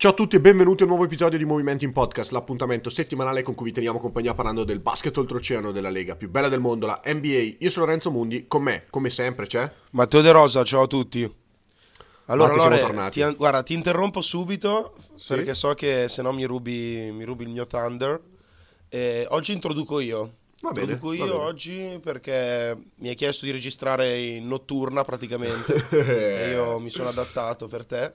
Ciao a tutti e benvenuti a un nuovo episodio di Movimenti in Podcast, l'appuntamento settimanale con cui vi teniamo compagnia parlando del basket oltreoceano della Lega più bella del mondo, la NBA. Io sono Lorenzo Mundi, con me, come sempre, c'è Matteo De Rosa, ciao a tutti. Allora, tornati. ti, guarda, ti interrompo subito Sì? perché so che se no mi rubi, mi rubi il mio Thunder. Eh, oggi introduco io. Va bene, Introduco io bene. oggi perché mi hai chiesto di registrare in notturna praticamente e io mi sono adattato per te.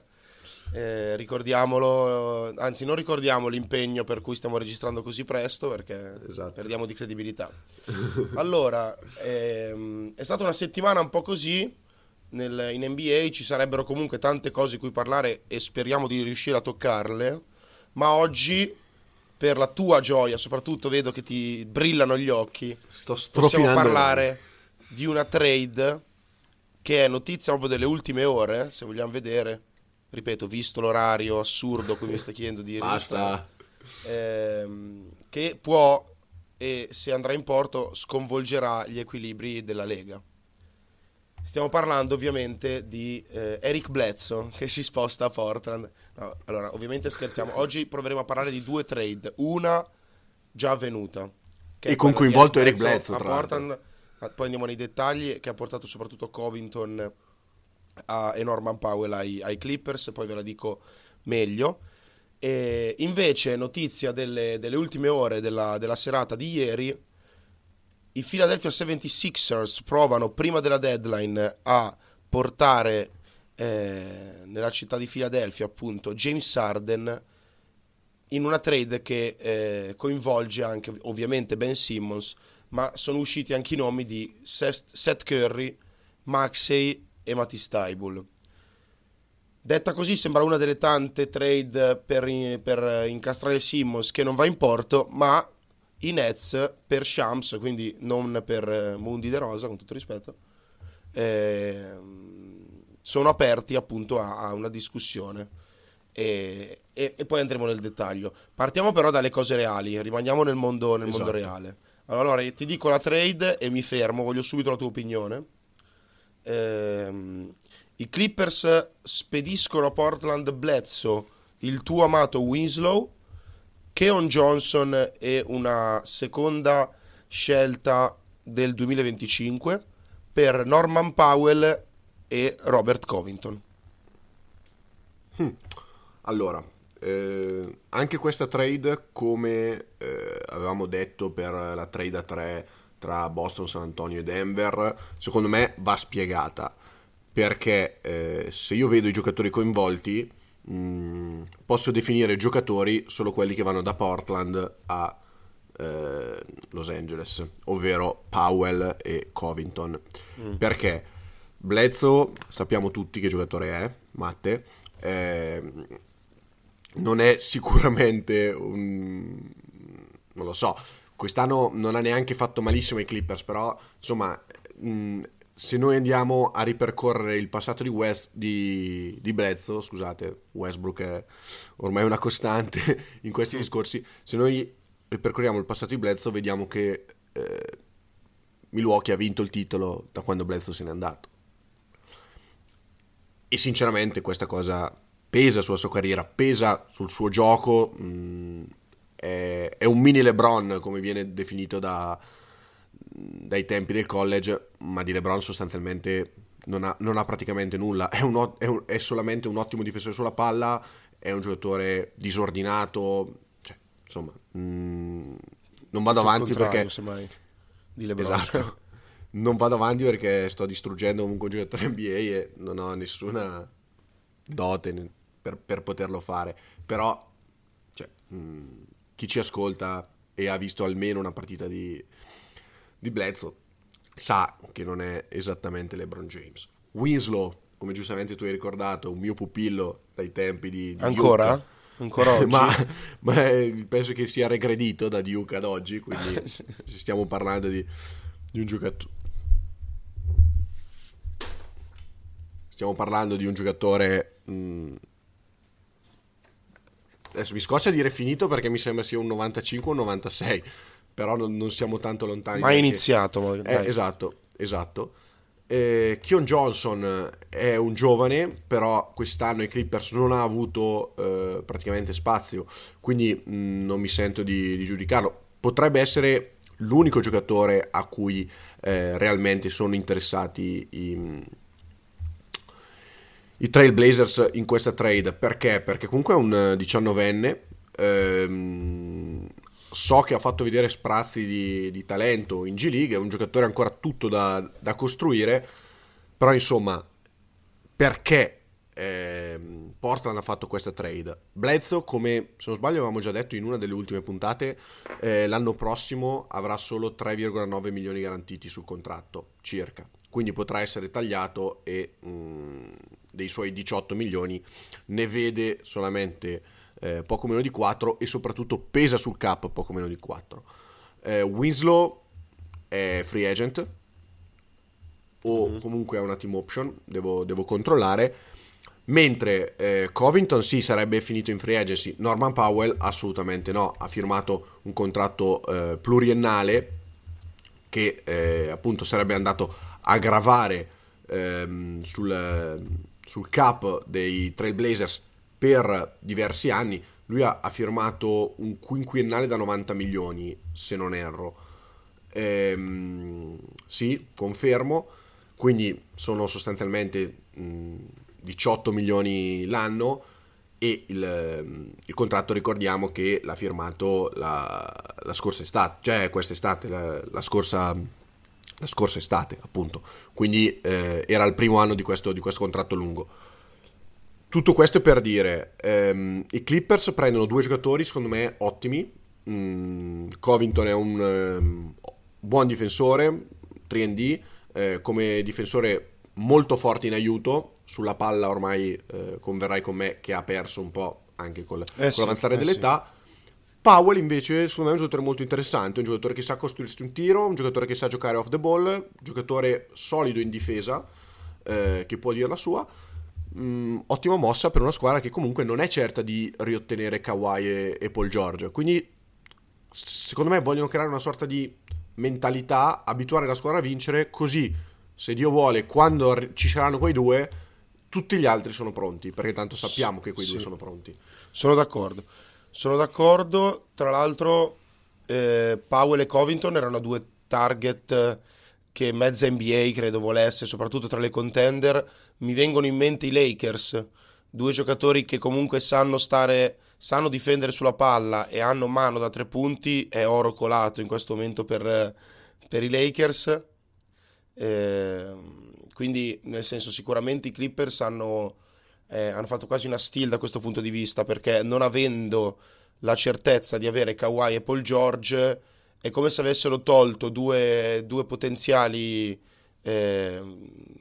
Eh, ricordiamolo, anzi non ricordiamo l'impegno per cui stiamo registrando così presto perché Esatto. perdiamo di credibilità. Allora, ehm, è stata una settimana un po' così. Nel- in NBA ci sarebbero comunque tante cose di cui parlare e speriamo di riuscire a toccarle. Ma oggi, per la tua gioia, soprattutto vedo che ti brillano gli occhi. Sto Possiamo parlare di una trade che è notizia proprio delle ultime ore, se vogliamo vedere. Ripeto, visto l'orario assurdo a cui mi stai chiedendo di Basta. ehm, che può e se andrà in porto sconvolgerà gli equilibri della Lega. Stiamo parlando ovviamente di eh, Eric Bledsoe che si sposta a Portland. No, allora, ovviamente scherziamo. Oggi proveremo a parlare di due trade. Una già avvenuta. E con coinvolto Eric Bledsoe, a tra l'altro. Portland. Ah, Poi andiamo nei dettagli, che ha portato soprattutto Covington a- e Norman Powell ai, ai Clippers, poi ve la dico meglio. E invece, notizia delle, delle ultime ore della, della serata di ieri, i Philadelphia 76ers provano prima della deadline a portare eh, nella città di Philadelphia appunto James Harden in una trade che eh, coinvolge anche ovviamente Ben Simmons, ma sono usciti anche i nomi di Seth Curry, Maxey e Matisse Thybulle. Detta così sembra una delle tante trade per, per incastrare Simmons che non va in porto, ma i Nets per Shams, quindi non per eh, Mundi De Rosa, con tutto rispetto, ehm, sono aperti appunto a, a una discussione. E, e- e poi andremo nel dettaglio. Partiamo però dalle cose reali, rimaniamo nel mondo, nel mondo Esatto. reale. Allora, allora, ti dico la trade e mi fermo, voglio subito la tua opinione. Ehm, I Clippers spediscono a Portland Bledsoe il tuo amato Winslow, Keon Johnson e una seconda scelta del 2025 per Norman Powell e Robert Covington. Allora, eh, anche questa trade, come eh, avevamo detto per la trade a 3 tra Boston, San Antonio e Denver, secondo me va spiegata. Perché eh, se io vedo i giocatori coinvolti, mh, posso definire giocatori solo quelli che vanno da Portland a eh, Los Angeles, ovvero Powell e Covington. Perché Bledsoe, sappiamo tutti che giocatore è, Matte, ehm, non è sicuramente un... non lo so, quest'anno non ha neanche fatto malissimo ai Clippers, però insomma, mh, se noi andiamo a ripercorrere il passato di, West, di, di Bledsoe, scusate, Westbrook è ormai una costante in questi discorsi, se noi ripercorriamo il passato di Bledsoe vediamo che eh, Milwaukee ha vinto il titolo da quando Bledsoe se n'è andato. E sinceramente questa cosa pesa sulla sua carriera, pesa sul suo gioco, mh, è, è un mini LeBron come viene definito da- dai tempi del college, ma di LeBron sostanzialmente non ha, non ha praticamente nulla, è, un è un- è solamente un ottimo difensore sulla palla, è un giocatore disordinato, cioè, insomma, mh, non vado avanti perché... semmai, di LeBron. Esatto. Non vado avanti perché sto distruggendo comunque un giocatore NBA e non ho nessuna dote per, per poterlo fare. Però, cioè, mh, chi ci ascolta e ha visto almeno una partita di, di Bledsoe sa che non è esattamente LeBron James. Winslow, come giustamente tu hai ricordato, un mio pupillo dai tempi di, di Ancora? Duke. Ancora oggi? ma, ma eh, penso che sia regredito da Duke ad oggi, quindi stiamo parlando di, di un giocatore. Stiamo parlando di un giocatore. mh, Adesso mi scoccia dire finito perché mi sembra sia un 95 o un 96. Però non, non siamo tanto lontani. Ma è perché- iniziato, ma- Eh, esatto, esatto. Eh, Keon Johnson è un giovane, però quest'anno i Clippers non ha avuto eh, praticamente spazio, quindi mh, non mi sento di, di, giudicarlo. Potrebbe essere l'unico giocatore a cui eh, realmente sono interessati i, i Trailblazers in questa trade. Perché? Perché comunque è un 19enne. Ehm, so che ha fatto vedere sprazzi di, di, talento in G League, è un giocatore ancora tutto da, da costruire, però insomma, perché eh, Portland ha fatto questa trade? Bledsoe, come se non sbaglio avevamo già detto in una delle ultime puntate, eh, l'anno prossimo avrà solo 3,9 milioni garantiti sul contratto, circa, quindi potrà essere tagliato e mh, mm, dei suoi 18 milioni ne vede solamente eh, poco meno di 4 e soprattutto pesa sul cap poco meno di 4. Eh, Winslow è free agent o mm-hmm. comunque è una team option, devo, devo controllare. Mentre eh, Covington sì sarebbe finito in free agency, Norman Powell assolutamente no, ha firmato un contratto eh, pluriennale che eh, appunto sarebbe andato a gravare ehm, sul, sul cap dei Trailblazers per diversi anni. Lui ha, ha firmato un quinquennale da 90 milioni, se non erro. Ehm, sì, confermo. Quindi sono sostanzialmente mh, 18 milioni l'anno e il, il, contratto ricordiamo che l'ha firmato la, la scorsa estate, cioè quest'estate, la, la, scorsa, la scorsa estate appunto. Quindi eh, era il primo anno di questo, di questo contratto lungo tutto questo è per dire, ehm, i Clippers prendono due giocatori secondo me ottimi, mm, Covington è un um, buon difensore, 3D, eh, come difensore molto forte in aiuto, sulla palla ormai eh, converrai con me che ha perso un po' anche col, eh con sì, l'avanzare eh dell'età. Sì. Powell invece secondo me è un giocatore molto interessante, un giocatore che sa costruirsi un tiro, un giocatore che sa giocare off the ball, un giocatore solido in difesa, eh, che può dire la sua mm, ottima mossa per una squadra che comunque non è certa di riottenere Kawhi e, e Paul George. Quindi, secondo me, vogliono creare una sorta di mentalità, abituare la squadra a vincere, così, se Dio vuole, quando ci saranno quei due, tutti gli altri sono pronti, perché tanto sappiamo che quei sì. due sono pronti. Sono d'accordo. Sono d'accordo, tra l'altro eh, Powell e Covington erano due target che mezza NBA credo volesse, soprattutto tra le contender, mi vengono in mente i Lakers, due giocatori che comunque sanno stare, sanno difendere sulla palla e hanno mano da tre punti, è oro colato in questo momento per, per i Lakers. Eh, quindi, nel senso, sicuramente i Clippers hanno, eh, hanno fatto quasi una steal da questo punto di vista, perché non avendo la certezza di avere Kawhi e Paul George è come se avessero tolto due, due potenziali, eh,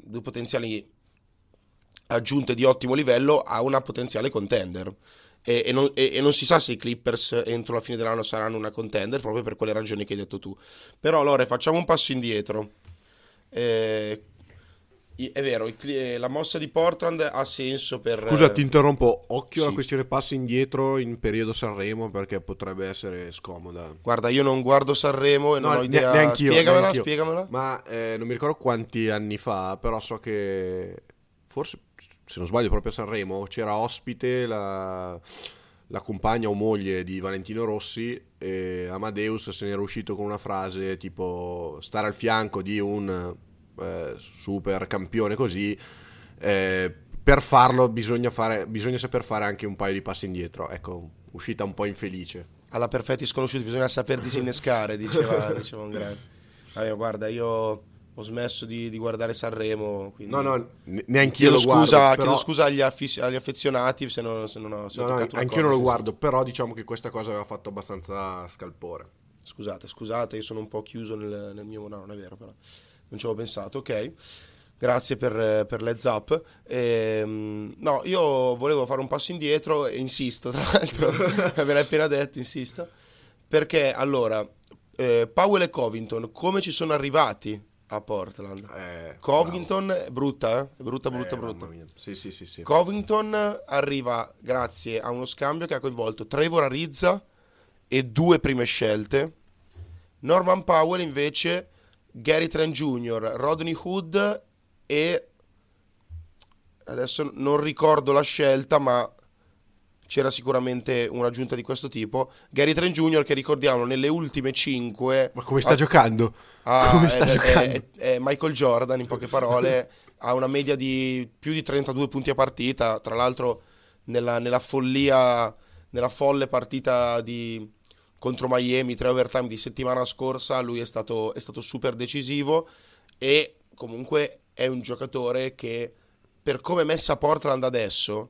due potenziali aggiunte di ottimo livello a una potenziale contender. E, e, non, e, e, non, si sa se i Clippers entro la fine dell'anno saranno una contender proprio per quelle ragioni che hai detto tu. Però allora facciamo un passo indietro. Eh, è vero, eh, la mossa di Portland ha senso per... Scusa, ti interrompo. Occhio sì. alla questione passi indietro in periodo Sanremo perché potrebbe essere scomoda. Guarda, io non guardo Sanremo e non no, ho idea... Neanch'io, spiegamela, neanch'io. spiegamela. Ma eh, non mi ricordo quanti anni fa, però so che forse, se non sbaglio, proprio a Sanremo c'era ospite la, la compagna o moglie di Valentino Rossi e Amadeus se ne era uscito con una frase tipo stare al fianco di un eh, super campione così, eh, per farlo bisogna, fare, bisogna saper fare anche un paio di passi indietro. Ecco, uscita un po' infelice. Alla perfetti sconosciuti bisogna saper disinnescare, diceva, diceva un grande. Allora, guarda, io ho smesso di, di guardare Sanremo. Quindi... No, no, neanche io lo scusa, guardo. Chiedo scusa agli, affi- agli, affezionati se non, se non ho, se no, no, Anche io non lo guardo, sì. però diciamo che questa cosa aveva fatto abbastanza scalpore. Scusate, scusate, io sono un po' chiuso nel, nel mio... No, non è vero però non ci avevo pensato, ok. Grazie per, per l'heads up. E, ehm, no, io volevo fare un passo indietro e insisto, tra l'altro, me l'hai appena detto, insisto. Perché allora, eh, Powell e Covington, come ci sono arrivati a Portland? Eh, Covington è brutta, eh? Brutta, brutta, eh, brutta. Sì, sì, sì, sì. Covington arriva grazie a uno scambio che ha coinvolto Trevor Arizza e due prime scelte. Norman Powell invece Gary Trent Jr., Rodney Hood e adesso non ricordo la scelta, ma c'era sicuramente un'aggiunta di questo tipo. Gary Trent Jr. che ricordiamo nelle ultime 5... Ma come sta ha, giocando? Ha, come sta è, giocando? È, è, Michael Jordan in poche parole, ha una media di più di 32 punti a partita, tra l'altro nella, nella follia, nella folle partita di, contro Miami, tre overtime di settimana scorsa, lui è stato, è stato super decisivo e comunque è un giocatore che per come è messa Portland adesso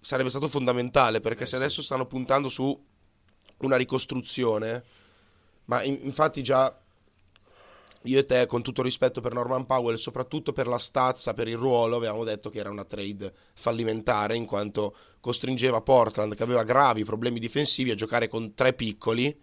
sarebbe stato fondamentale perché eh, se adesso stanno puntando su una ricostruzione, ma in, infatti già io e te, con tutto rispetto per Norman Powell, soprattutto per la stazza, per il ruolo, avevamo detto che era una trade fallimentare in quanto costringeva Portland, che aveva gravi problemi difensivi, a giocare con tre piccoli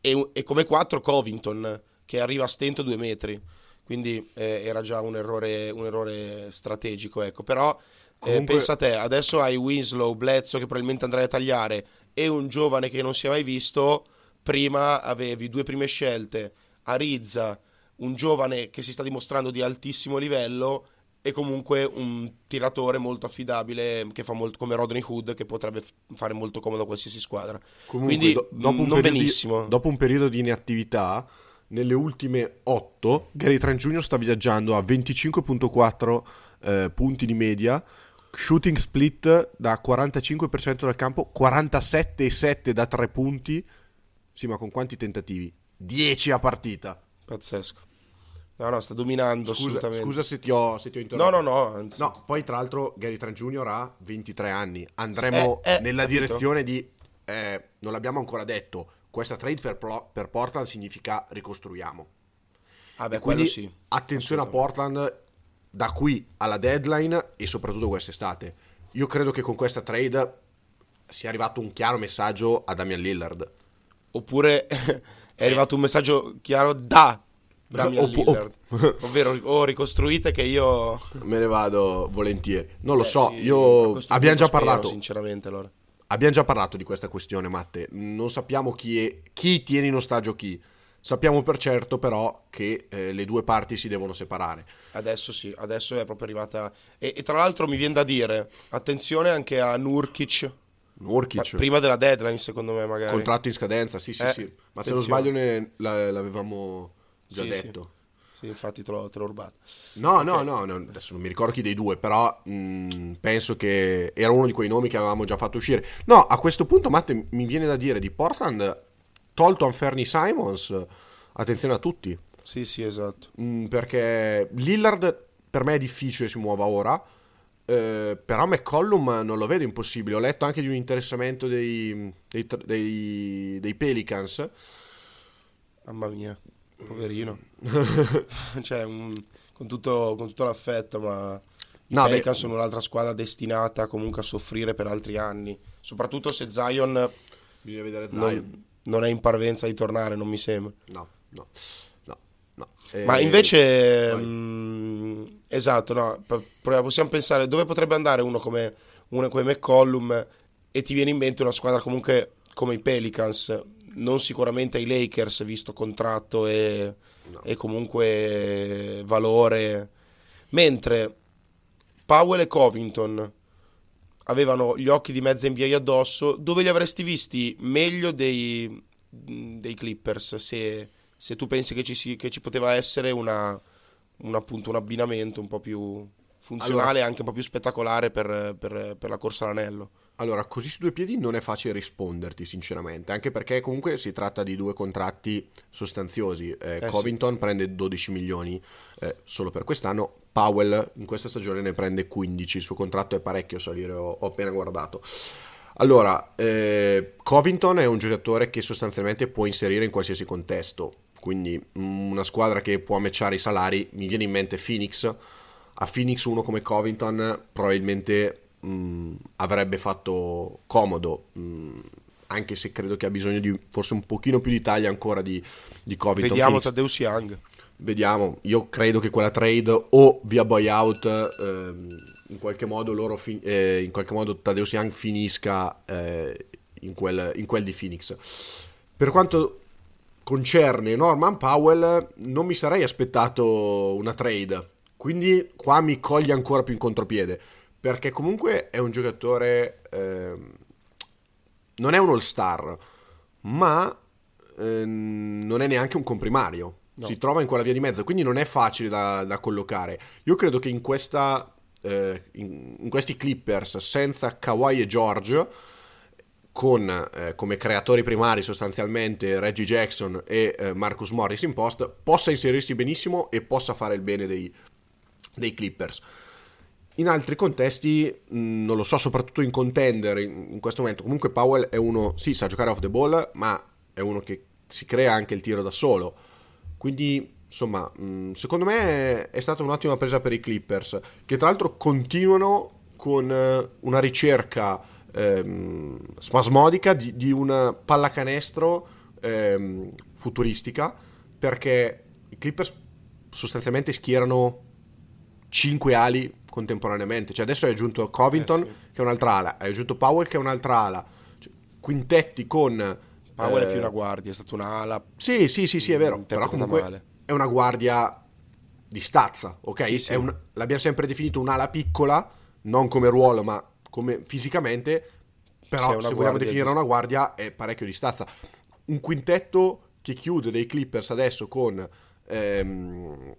e, e come quattro Covington, che arriva a stento due metri. Quindi eh, era già un errore, un errore strategico, ecco. Però eh, Comunque... pensa a te, adesso hai Winslow, Bledsoe che probabilmente andrai a tagliare e un giovane che non si è mai visto. Prima avevi due prime scelte, Arizza, un giovane che si sta dimostrando di altissimo livello e comunque un tiratore molto affidabile che fa molto come Rodney Hood che potrebbe fare molto comodo a qualsiasi squadra. Comunque, Quindi do, dopo, un non benissimo. Di, dopo un periodo di inattività, nelle ultime 8, Gary Trent Jr. sta viaggiando a 25.4 eh, punti di media shooting split da 45% dal campo, 47,7 da 3 punti. Sì, ma con quanti tentativi? 10 a partita. Pazzesco. No, no, sta dominando scusa, assolutamente. Scusa se ti ho, se ti ho interrotto. No, no, no. Anzi. No, poi tra l'altro Gary Trent Jr. ha 23 anni. Andremo eh, eh, nella capito. direzione di... Eh, non l'abbiamo ancora detto. Questa trade per, per Portland significa ricostruiamo. Ah beh, quindi sì. attenzione a Portland da qui alla deadline e soprattutto quest'estate. Io credo che con questa trade sia arrivato un chiaro messaggio a Damian Lillard. Oppure è arrivato un messaggio chiaro da Damian Opp- Lillard. Ovvero o ricostruite che io me ne vado volentieri. Non lo so, sì, io abbiamo già spero, parlato sinceramente allora. Abbiamo già parlato di questa questione, Matte. Non sappiamo chi, è, chi tiene in ostaggio chi. Sappiamo per certo però che eh, le due parti si devono separare. Adesso sì, adesso è proprio arrivata... E, e tra l'altro mi viene da dire, attenzione anche a Nurkic. Nurkic. prima della deadline secondo me magari. Contratto in scadenza, sì sì eh, sì. Ma attenzione. se non sbaglio ne, l'avevamo già sì, detto. Sì. sì. infatti te l'ho, te l'ho rubato. No, okay. no, no, no, adesso non mi ricordo chi dei due, però mh, mm, penso che era uno di quei nomi che avevamo già fatto uscire. No, a questo punto, Matte, mi viene da dire di Portland tolto Anferni Simons, attenzione a tutti. Sì, sì, esatto. Mm, perché Lillard per me è difficile si muova ora. Eh, però McCollum non lo vedo impossibile. Ho letto anche di un interessamento dei, dei, dei, dei Pelicans. Mamma mia, poverino. cioè, un, con, tutto, con, tutto, l'affetto, ma i no, Pelicans beh, sono un'altra squadra destinata comunque a soffrire per altri anni. Soprattutto se Zion. Bisogna vedere Zion. Non, non è in parvenza di tornare, non mi sembra. No, no. no, no. Ma eh, invece, mh, mm, esatto, no, possiamo pensare dove potrebbe andare uno come, uno come McCollum e ti viene in mente una squadra comunque come i Pelicans, non sicuramente i Lakers, visto contratto e, no. e comunque valore, mentre Powell e Covington avevano gli occhi di mezza NBA addosso, dove li avresti visti meglio dei, dei Clippers se, se, tu pensi che ci, si, che ci poteva essere una, un, appunto, un abbinamento un po' più funzionale allora, e anche un po' più spettacolare per, per, per la corsa all'anello. Allora, così su due piedi non è facile risponderti, sinceramente, anche perché comunque si tratta di due contratti sostanziosi. Eh, eh Covington sì. prende 12 milioni eh, solo per quest'anno, Powell in questa stagione ne prende 15, il suo contratto è parecchio salire, ho, ho appena guardato. Allora, eh, Covington è un giocatore che sostanzialmente può inserire in qualsiasi contesto, quindi mm, una squadra che può matchare i salari, mi viene in mente Phoenix, a Phoenix uno come Covington probabilmente mh, mm, avrebbe fatto comodo, mh, mm, anche se credo che ha bisogno di forse un pochino più di taglia ancora di, di Covington. Vediamo. Tadeusz Young. Vediamo, io credo che quella trade o via buyout ehm, in qualche modo loro fi- eh, in qualche modo Tadeusz Young finisca eh, in, quel, in quel di Phoenix. Per quanto concerne Norman Powell, non mi sarei aspettato una trade. Quindi qua mi coglie ancora più in contropiede. Perché comunque è un giocatore. Eh, non è un all-star, ma eh, non è neanche un comprimario. No. Si trova in quella via di mezzo, quindi non è facile da, da collocare. Io credo che in, questa, eh, in, in questi Clippers, senza Kawhi e George con eh, come creatori primari sostanzialmente Reggie Jackson e eh, Marcus Morris in post, possa inserirsi benissimo e possa fare il bene dei, dei Clippers. In altri contesti, mm, non lo so, soprattutto in contender in, questo momento, comunque Powell è uno, sì, sa giocare off the ball, ma è uno che si crea anche il tiro da solo. Quindi, insomma, mm, secondo me è stata un'ottima presa per i Clippers, che tra l'altro continuano con uh, una ricerca ehm, spasmodica di, di, una pallacanestro ehm, futuristica, perché i Clippers sostanzialmente schierano 5 ali contemporaneamente. Cioè adesso è aggiunto Covington, eh sì. che è un'altra ala, è aggiunto Powell, che è un'altra ala. Cioè, quintetti con... Powell eh... è più una guardia, è stata un'ala. Sì, sì, sì, sì, è vero. Però comunque male. è una guardia di stazza, ok? Sì, sì. Un... L'abbiamo sempre definito un'ala piccola, non come ruolo, ma come fisicamente. Però se vogliamo definire di... una guardia è parecchio di stazza. Un quintetto che chiude dei Clippers adesso con ehm,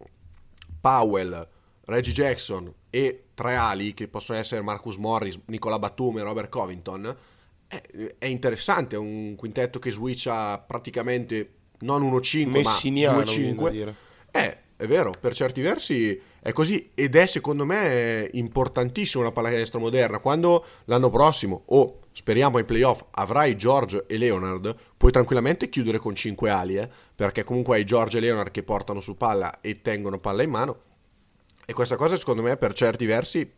Powell, Reggie Jackson e tre ali, che possono essere Marcus Morris, Nicola Batum e Robert Covington, è, è interessante, è un quintetto che switcha praticamente non 1-5 Messiniano, ma 2-5. Eh, è vero, per certi versi è così ed è secondo me importantissimo la pallacanestro moderna. Quando l'anno prossimo o speriamo ai playoff avrai George e Leonard, puoi tranquillamente chiudere con 5 ali, eh? perché comunque hai George e Leonard che portano su palla e tengono palla in mano e questa cosa secondo me per certi versi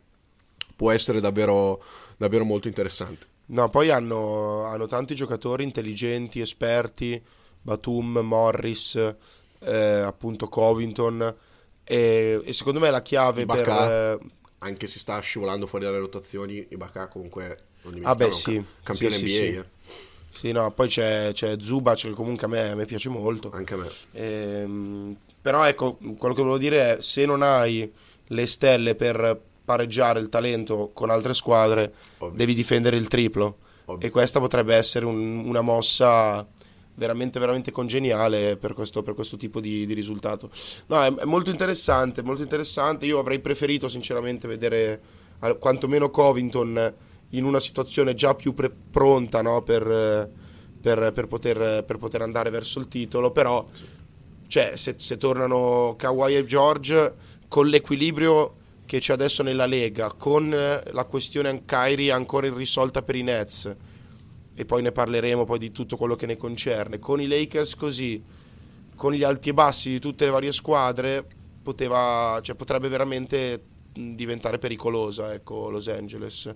può essere davvero, davvero molto interessante. No, poi hanno, hanno tanti giocatori intelligenti, esperti, Batum, Morris, eh, appunto Covington e, e, secondo me la chiave Ibaka, per... Eh... Anche se sta scivolando fuori dalle rotazioni, Ibaka comunque non ah beh, sì. campione sì, NBA. Sì, sì. Eh. sì, no, poi c'è, c'è Zubac che comunque a me, a me, piace molto. Anche a me. Ehm, però ecco, quello che volevo dire è se non hai le stelle per pareggiare il talento con altre squadre, Ovvio. devi difendere il triplo. Ovvio. E questa potrebbe essere un, una mossa veramente, veramente congeniale per questo, per questo tipo di, di, risultato. No, è, è, molto interessante, molto interessante. Io avrei preferito sinceramente vedere quantomeno Covington in una situazione già più pre- pronta no, per, per, per, poter, per, poter, andare verso il titolo, però cioè, se, se tornano Kawhi e George con l'equilibrio che c'è adesso nella Lega, con la questione Kyrie ancora irrisolta per i Nets, e poi ne parleremo poi di tutto quello che ne concerne, con i Lakers così, con gli alti e bassi di tutte le varie squadre, poteva, cioè, potrebbe veramente diventare pericolosa, ecco, Los Angeles.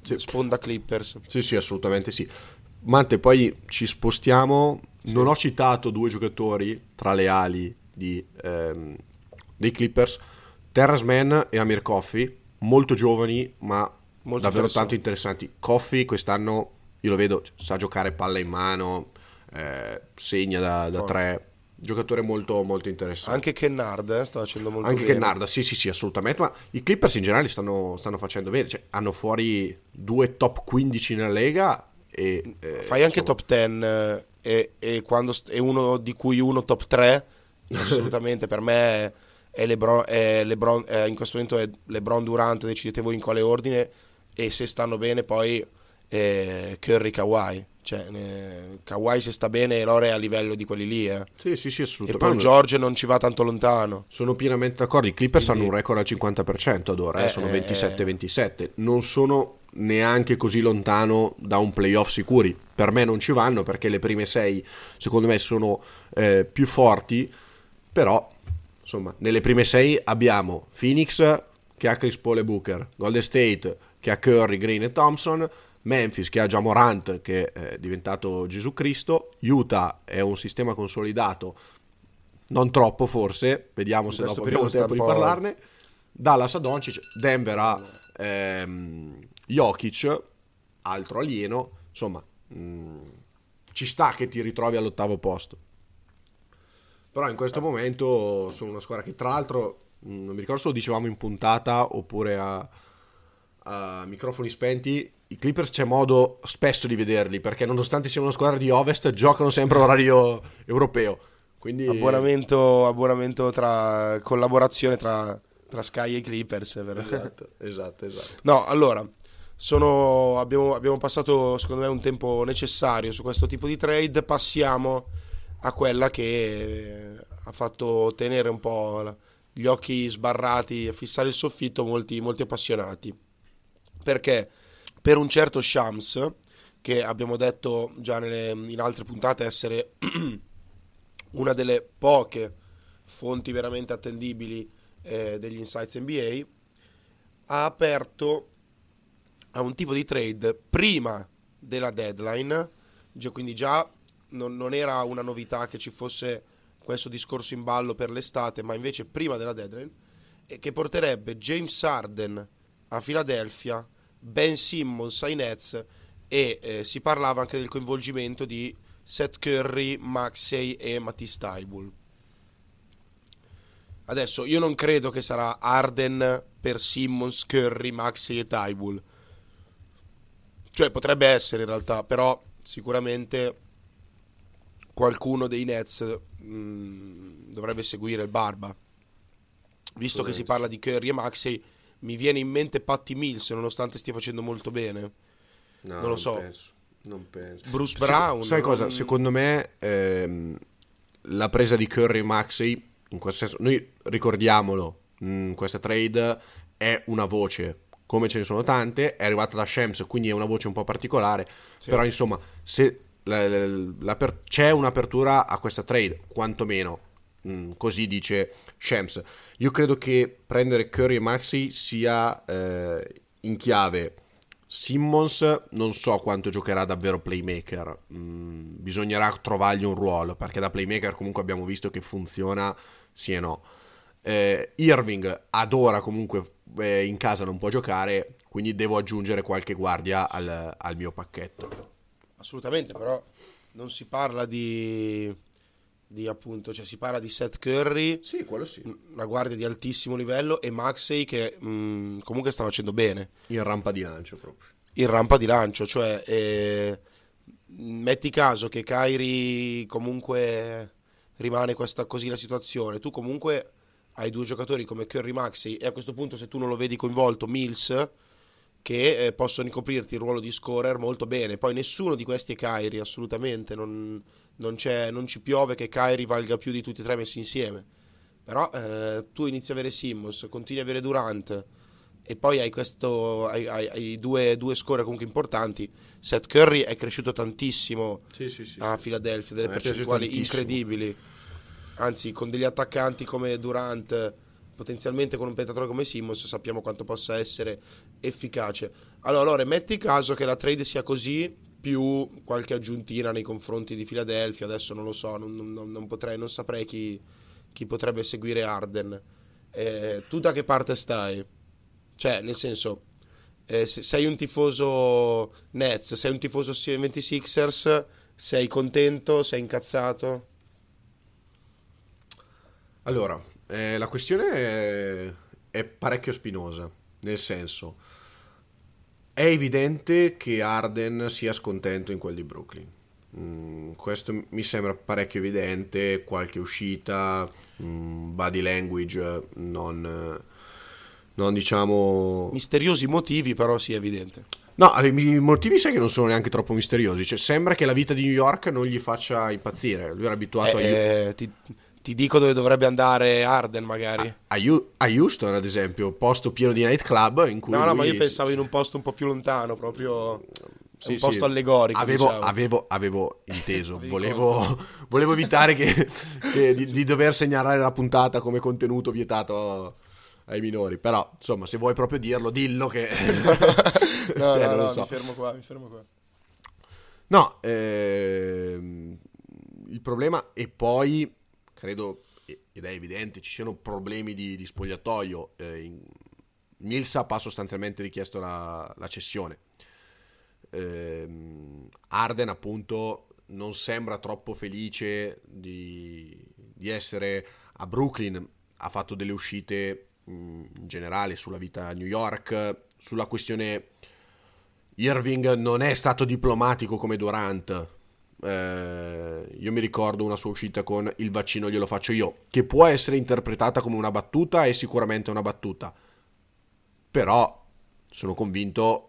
Sì. Sponda Clippers. Sì, sì, assolutamente sì. Mante, poi ci spostiamo sì. Non ho citato due giocatori tra le ali di, ehm, dei Clippers, Terrace Mann e Amir Coffey, molto giovani ma molto davvero tanto interessanti. Coffey quest'anno, io lo vedo, sa giocare palla in mano, eh, segna da, da tre, giocatore molto, molto interessante. Anche Kennard eh, sta facendo molto Anche bene. Anche Kennard, sì, sì, sì, assolutamente. Ma i Clippers in generale stanno, stanno facendo bene. Cioè, hanno fuori due top 15 nella Lega. E, eh, Fai anche insomma... top 10 e, e, quando, e uno di cui uno top 3 assolutamente per me è Lebron, è Lebron è in questo momento è Lebron Durant decidete voi in quale ordine e se stanno bene poi è Curry Kawhi. Cioè, eh, Kawhi se sta bene l'ora è a livello di quelli lì eh. sì sì sì assolutamente. e poi George non ci va tanto lontano. Sono pienamente d'accordo. I Clippers Quindi... hanno un record al 50% ad ora eh, eh, sono 27-27 eh. non sono neanche così lontano da un playoff sicuri. Per me non ci vanno perché le prime sei secondo me sono eh, più forti, però insomma nelle prime sei abbiamo Phoenix che ha Chris Paul e Booker, Golden State che ha Curry, Green e Thompson, Memphis che ha già Morant che è diventato Gesù Cristo, Utah è un sistema consolidato, non troppo forse, vediamo se dopo abbiamo tempo di parlarne, Dallas a Doncic, Denver ha ehm, Jokic, altro alieno, insomma, mh, mm, ci sta che ti ritrovi all'ottavo posto. Però in questo momento sono una squadra che tra l'altro, mh, non mi ricordo se lo dicevamo in puntata oppure a, a microfoni spenti, i Clippers c'è modo spesso di vederli perché nonostante siano una squadra di Ovest giocano sempre a orario europeo. Quindi... Abbonamento, abbonamento tra collaborazione tra, tra Sky e Clippers. vero? Esatto, esatto, esatto. No, allora, sono- abbiamo, abbiamo passato secondo me un tempo necessario su questo tipo di trade, passiamo a quella che ha fatto tenere un po' gli occhi sbarrati e fissare il soffitto molti, molti appassionati. Perché per un certo Shams, che abbiamo detto già nelle- in altre puntate essere una delle poche fonti veramente attendibili eh, degli insights NBA, ha aperto a un tipo di trade prima della deadline, quindi già non, non era una novità che ci fosse questo discorso in ballo per l'estate, ma invece prima della deadline, e che porterebbe James Harden a Philadelphia, Ben Simmons ai Nets e eh, si parlava anche del coinvolgimento di Seth Curry, Maxey e Matisse Thybulle. Adesso io non credo che sarà Arden per Simmons, Curry, Maxey e Tybul. Cioè potrebbe essere in realtà, però sicuramente qualcuno dei Nets mh, dovrebbe seguire il Barba. Visto che si parla di Curry e Maxey, mi viene in mente Patty Mills, nonostante stia facendo molto bene. No, Non lo so. Penso, non penso. Bruce Brown. sai cosa? non- Secondo me ehm, la presa di Curry e Maxey, in questo senso, noi ricordiamolo, mh, questa trade è una voce, come ce ne sono tante, è arrivata da Shams, quindi è una voce un po' particolare, Sì. però insomma, se la- la- l'aper- c'è un'apertura a questa trade, quantomeno mh, così dice Shams. Io credo che prendere Curry e Maxey sia eh, in chiave Simmons non so quanto giocherà davvero playmaker, Mm, bisognerà trovargli un ruolo perché da playmaker comunque abbiamo visto che funziona sì e no. Eh, Irving ad ora comunque eh, in casa non può giocare, quindi devo aggiungere qualche guardia al, al mio pacchetto. Assolutamente, però non si parla di, di appunto, cioè si parla di Seth Curry, Sì, quello sì. una guardia di altissimo livello, e Maxey che mh, comunque sta facendo bene. In rampa di lancio proprio. in rampa di lancio, cioè eh, metti caso che Kairi comunque rimane questa così la situazione, tu comunque hai due giocatori come Curry Maxi e a questo punto se tu non lo vedi coinvolto Mills che eh, possono ricoprirti il ruolo di scorer molto bene, poi nessuno di questi è Kairi assolutamente, non, non c'è- non ci piove che Kairi valga più di tutti e tre messi insieme, però eh, tu inizi a avere Simmons, continui a avere Durant, e poi hai, questo, hai, hai- hai due, due score comunque importanti. Seth Curry è cresciuto tantissimo Sì, sì, sì. a Philadelphia, delle percentuali incredibili. Anzi, con degli attaccanti come Durant, potenzialmente con un pentatore come Simmons, sappiamo quanto possa essere efficace. Allora, allora, metti caso che la trade sia così, più qualche aggiuntina nei confronti di Philadelphia, adesso non lo so, non, non- non potrei, non saprei chi, chi potrebbe seguire Arden. Eh, tu da che parte stai? Cioè, nel senso, eh, se sei un tifoso Nets, sei un tifoso 76ers, sei contento, sei incazzato? Allora, eh, la questione è, è parecchio spinosa, nel senso, è evidente che Arden sia scontento in quel di Brooklyn. Mm, questo mi sembra parecchio evidente, qualche uscita, mm, body language, non, non diciamo... Misteriosi motivi, però sì, è evidente. No, i motivi sai che non sono neanche troppo misteriosi, cioè sembra che la vita di New York non gli faccia impazzire, lui era abituato a... Eh, eh, ti, ti dico dove dovrebbe andare Arden, magari. A, a Houston, ad esempio, posto pieno di nightclub in cui No, no, ma io pensavo in un posto un po' più lontano, proprio Sì, un sì. posto allegorico. Avevo, diciamo. avevo, avevo inteso, volevo, volevo evitare che, che di, di dover segnalare la puntata come contenuto vietato ai minori, però insomma se vuoi proprio dirlo, dillo che... no, Cioè, no, no, so. mi fermo qua, mi fermo qua. No, ehm, il problema e poi credo, ed è evidente, ci siano problemi di, di spogliatoio. Eh, in- Millsap ha sostanzialmente richiesto la, la cessione. Ehm, Arden appunto non sembra troppo felice di, di essere a Brooklyn, ha fatto delle uscite in generale sulla vita a New York, sulla questione Irving non è stato diplomatico come Durant. Eh, io mi ricordo una sua uscita con il vaccino glielo faccio io, che può essere interpretata come una battuta, è sicuramente una battuta. Però sono convinto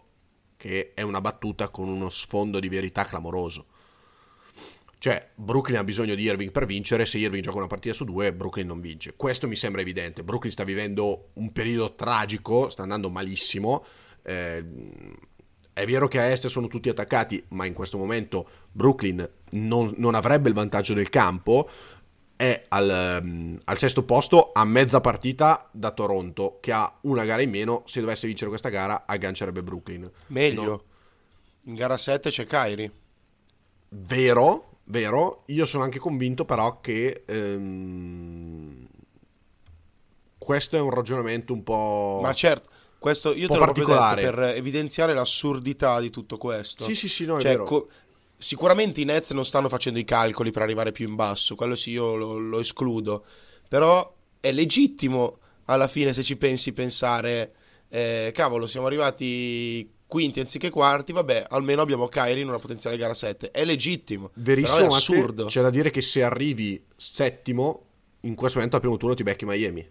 che è una battuta con uno sfondo di verità clamoroso. Cioè, Brooklyn ha bisogno di Irving per vincere, se Irving gioca una partita su due, Brooklyn non vince. Questo mi sembra evidente. Brooklyn sta vivendo un periodo tragico, sta andando malissimo. Eh, è vero che a est sono tutti attaccati, ma in questo momento Brooklyn non, non avrebbe il vantaggio del campo. È al, um, al, sesto posto a mezza partita da Toronto, che ha una gara in meno. Se dovesse vincere questa gara, aggancerebbe Brooklyn. Meglio. No. In gara 7 c'è Kyrie. Vero, vero. Io sono anche convinto però che... Um, questo è un ragionamento un po'... Ma certo, questo io te l'ho particolare per evidenziare l'assurdità di tutto questo. Sì, sì, sì, no, cioè, co- sicuramente i Nets non stanno facendo i calcoli per arrivare più in basso, quello sì io lo, lo escludo, però è legittimo alla fine se ci pensi pensare eh, cavolo, siamo arrivati quinti anziché quarti, vabbè, almeno abbiamo Kyrie in una potenziale gara 7. È legittimo, Verissimo, è assurdo. C'è da dire che se arrivi settimo, in questo momento al primo turno ti becchi Miami.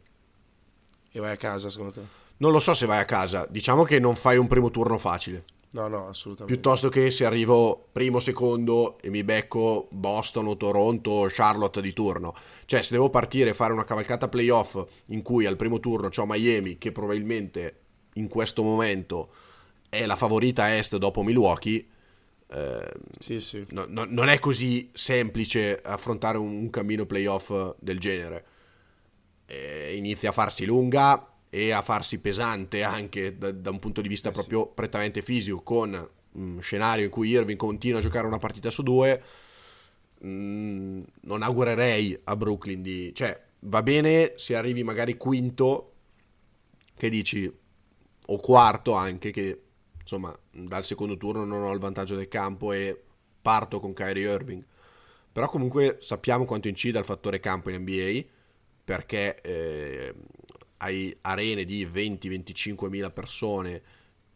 E vai a casa, secondo te? Non lo so se vai a casa, diciamo che non fai un primo turno facile. No, no, assolutamente. Piuttosto che se arrivo primo, secondo e mi becco Boston o Toronto o Charlotte di turno. Cioè, se devo partire e fare una cavalcata playoff in cui al primo turno ho Miami, che probabilmente in questo momento è la favorita a est dopo Milwaukee, eh, sì, sì. No, no, non è così semplice affrontare un, un cammino playoff del genere. Eh, inizia a farsi lunga e a farsi pesante anche da, da un punto di vista eh proprio sì. prettamente fisico con un scenario in cui Irving continua a giocare una partita su due mh, mm, non augurerei a Brooklyn di cioè va bene se arrivi magari quinto che dici o quarto anche che insomma dal secondo turno non ho il vantaggio del campo e parto con Kyrie Irving però comunque sappiamo quanto incida il fattore campo in NBA perché eh, hai arene di 20-25 mila persone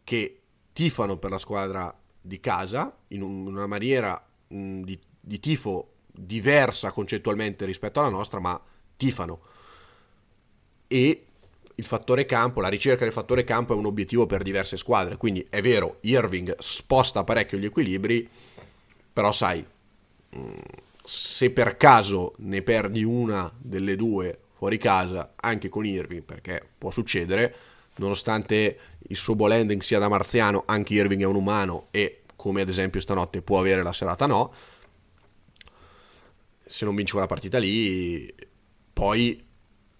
che tifano per la squadra di casa in una maniera mh, di, di tifo diversa concettualmente rispetto alla nostra, ma tifano. E il fattore campo, la ricerca del fattore campo è un obiettivo per diverse squadre. Quindi è vero, Irving sposta parecchio gli equilibri, però sai, se per caso ne perdi una delle due fuori casa anche con Irving perché può succedere. Nonostante il suo ball handling sia da marziano anche Irving è un umano e come ad esempio stanotte può avere la serata no. Se non vince quella partita lì poi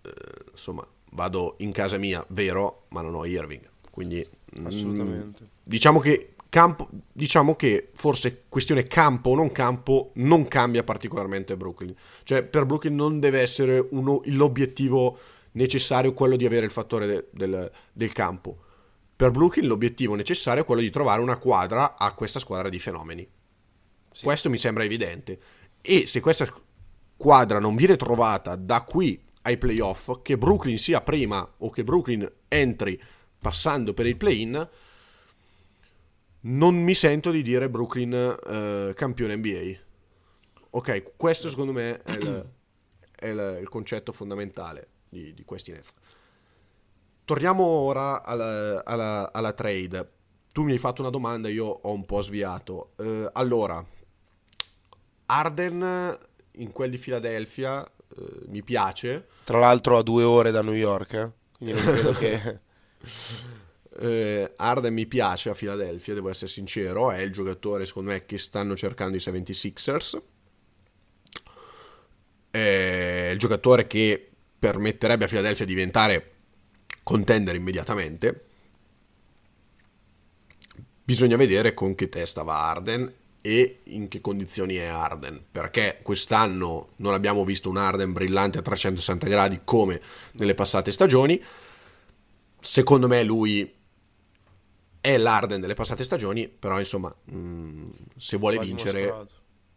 eh, insomma vado in casa mia vero ma non ho Irving. Quindi mm, assolutamente. mh, diciamo che campo, diciamo che forse questione campo o non campo non cambia particolarmente Brooklyn. Cioè, per Brooklyn non deve essere uno, l'obiettivo necessario quello di avere il fattore de, del, del, campo. Per Brooklyn l'obiettivo necessario è quello di trovare una quadra a questa squadra di fenomeni. Sì. Questo mi sembra evidente. E se questa quadra non viene trovata da qui ai playoff, che Brooklyn sia prima o che Brooklyn entri passando per il play-in, non mi sento di dire Brooklyn eh, campione NBA. Ok, questo secondo me è il, è il, il concetto fondamentale di, di, questi Nets. Torniamo ora alla, alla, alla, trade. Tu mi hai fatto una domanda, io ho un po' sviato. Uh, allora, Arden in quel di Philadelphia uh, mi piace. Tra l'altro a due ore da New York, eh? quindi non credo che... Eh, Arden mi piace a Philadelphia, devo essere sincero, è il giocatore secondo me che stanno cercando i 76ers. È il giocatore che permetterebbe a Philadelphia di diventare contender immediatamente. Bisogna vedere con che testa va Arden e in che condizioni è Arden, perché quest'anno non abbiamo visto un Arden brillante a 360 gradi come nelle passate stagioni. Secondo me lui è l'Arden delle passate stagioni, però insomma, mh, se vuole vincere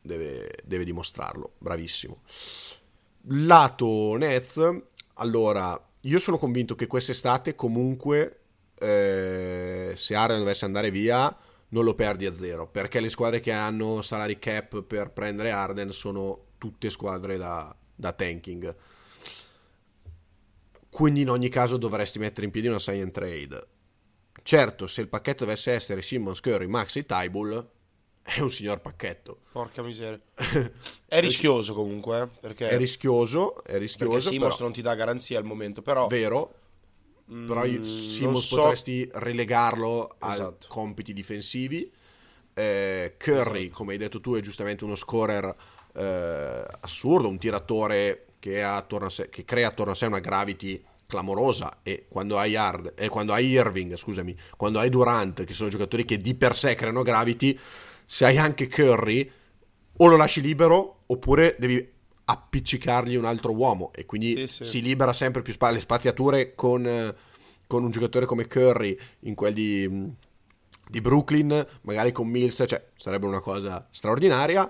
deve, deve, dimostrarlo, bravissimo. Lato Nets, allora, io sono convinto che quest'estate comunque, eh, se Arden dovesse andare via, non lo perdi a zero, perché le squadre che hanno salary cap per prendere Arden sono tutte squadre da, da tanking. Quindi in ogni caso dovresti mettere in piedi una sign and trade. Certo, se il pacchetto dovesse essere Simmons, Curry, Max e Tybull, è un signor pacchetto. Porca miseria. È rischioso comunque, eh, perché... È rischioso, è rischioso. Perché Simmons però... non ti dà garanzia al momento, però... Vero, però Mm, Simmons so- potresti relegarlo a Esatto. compiti difensivi. Eh, Curry, come hai detto tu, è giustamente uno scorer eh, assurdo, un tiratore che, attorno a sé- che crea attorno a sé una gravity clamorosa e quando hai, Hard, e quando hai Irving, scusami, quando hai Durant, che sono giocatori che di per sé creano gravity, se hai anche Curry, o lo lasci libero oppure devi appiccicargli un altro uomo e quindi Sì, sì. si libera sempre più spa- le spaziature con, eh, con un giocatore come Curry in quel di, di Brooklyn, magari con Mills, cioè sarebbe una cosa straordinaria.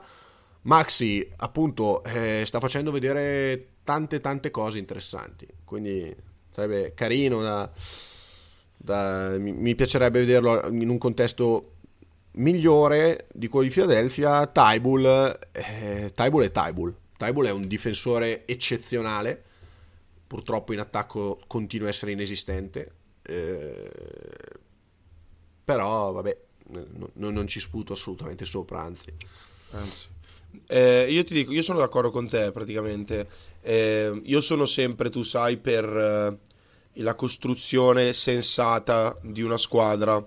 Maxi appunto eh, sta facendo vedere tante tante cose interessanti, quindi sarebbe carino da, da- mi, mi piacerebbe vederlo in un contesto migliore di quello di Philadelphia. Tybull, eh, Tybull è Tybull. Tybull è un difensore eccezionale. Purtroppo in attacco continua a essere inesistente. eh, però, vabbè, no- no- non ci sputo assolutamente sopra, anzi. Anzi. Eh, io ti dico, io sono d'accordo con te praticamente. Eh, io sono sempre, tu sai, per eh, la costruzione sensata di una squadra.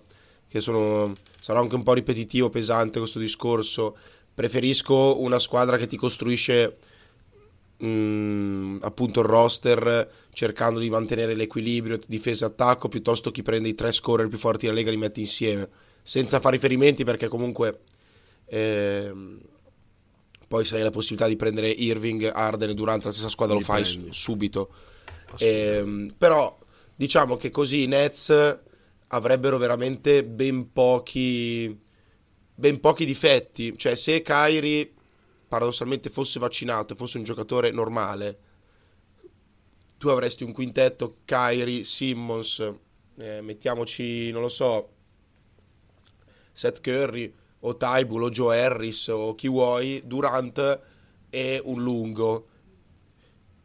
Che sono, sarà anche un po' ripetitivo, pesante questo discorso. Preferisco una squadra che ti costruisce mm, appunto il roster cercando di mantenere l'equilibrio difesa e attacco piuttosto che prende i tre scorer più forti della lega e li mette insieme senza fare riferimenti perché comunque ehm, poi se hai la possibilità di prendere Irving, Arden e Durant la stessa squadra Li lo fai prendi. su- subito. Ehm, però diciamo che così i Nets avrebbero veramente ben pochi ben pochi difetti cioè se Kyrie paradossalmente fosse vaccinato e fosse un giocatore normale tu avresti un quintetto Kyrie, Simmons eh, mettiamoci non lo so Seth Curry o Tybull o Joe Harris o chi vuoi Durant e un lungo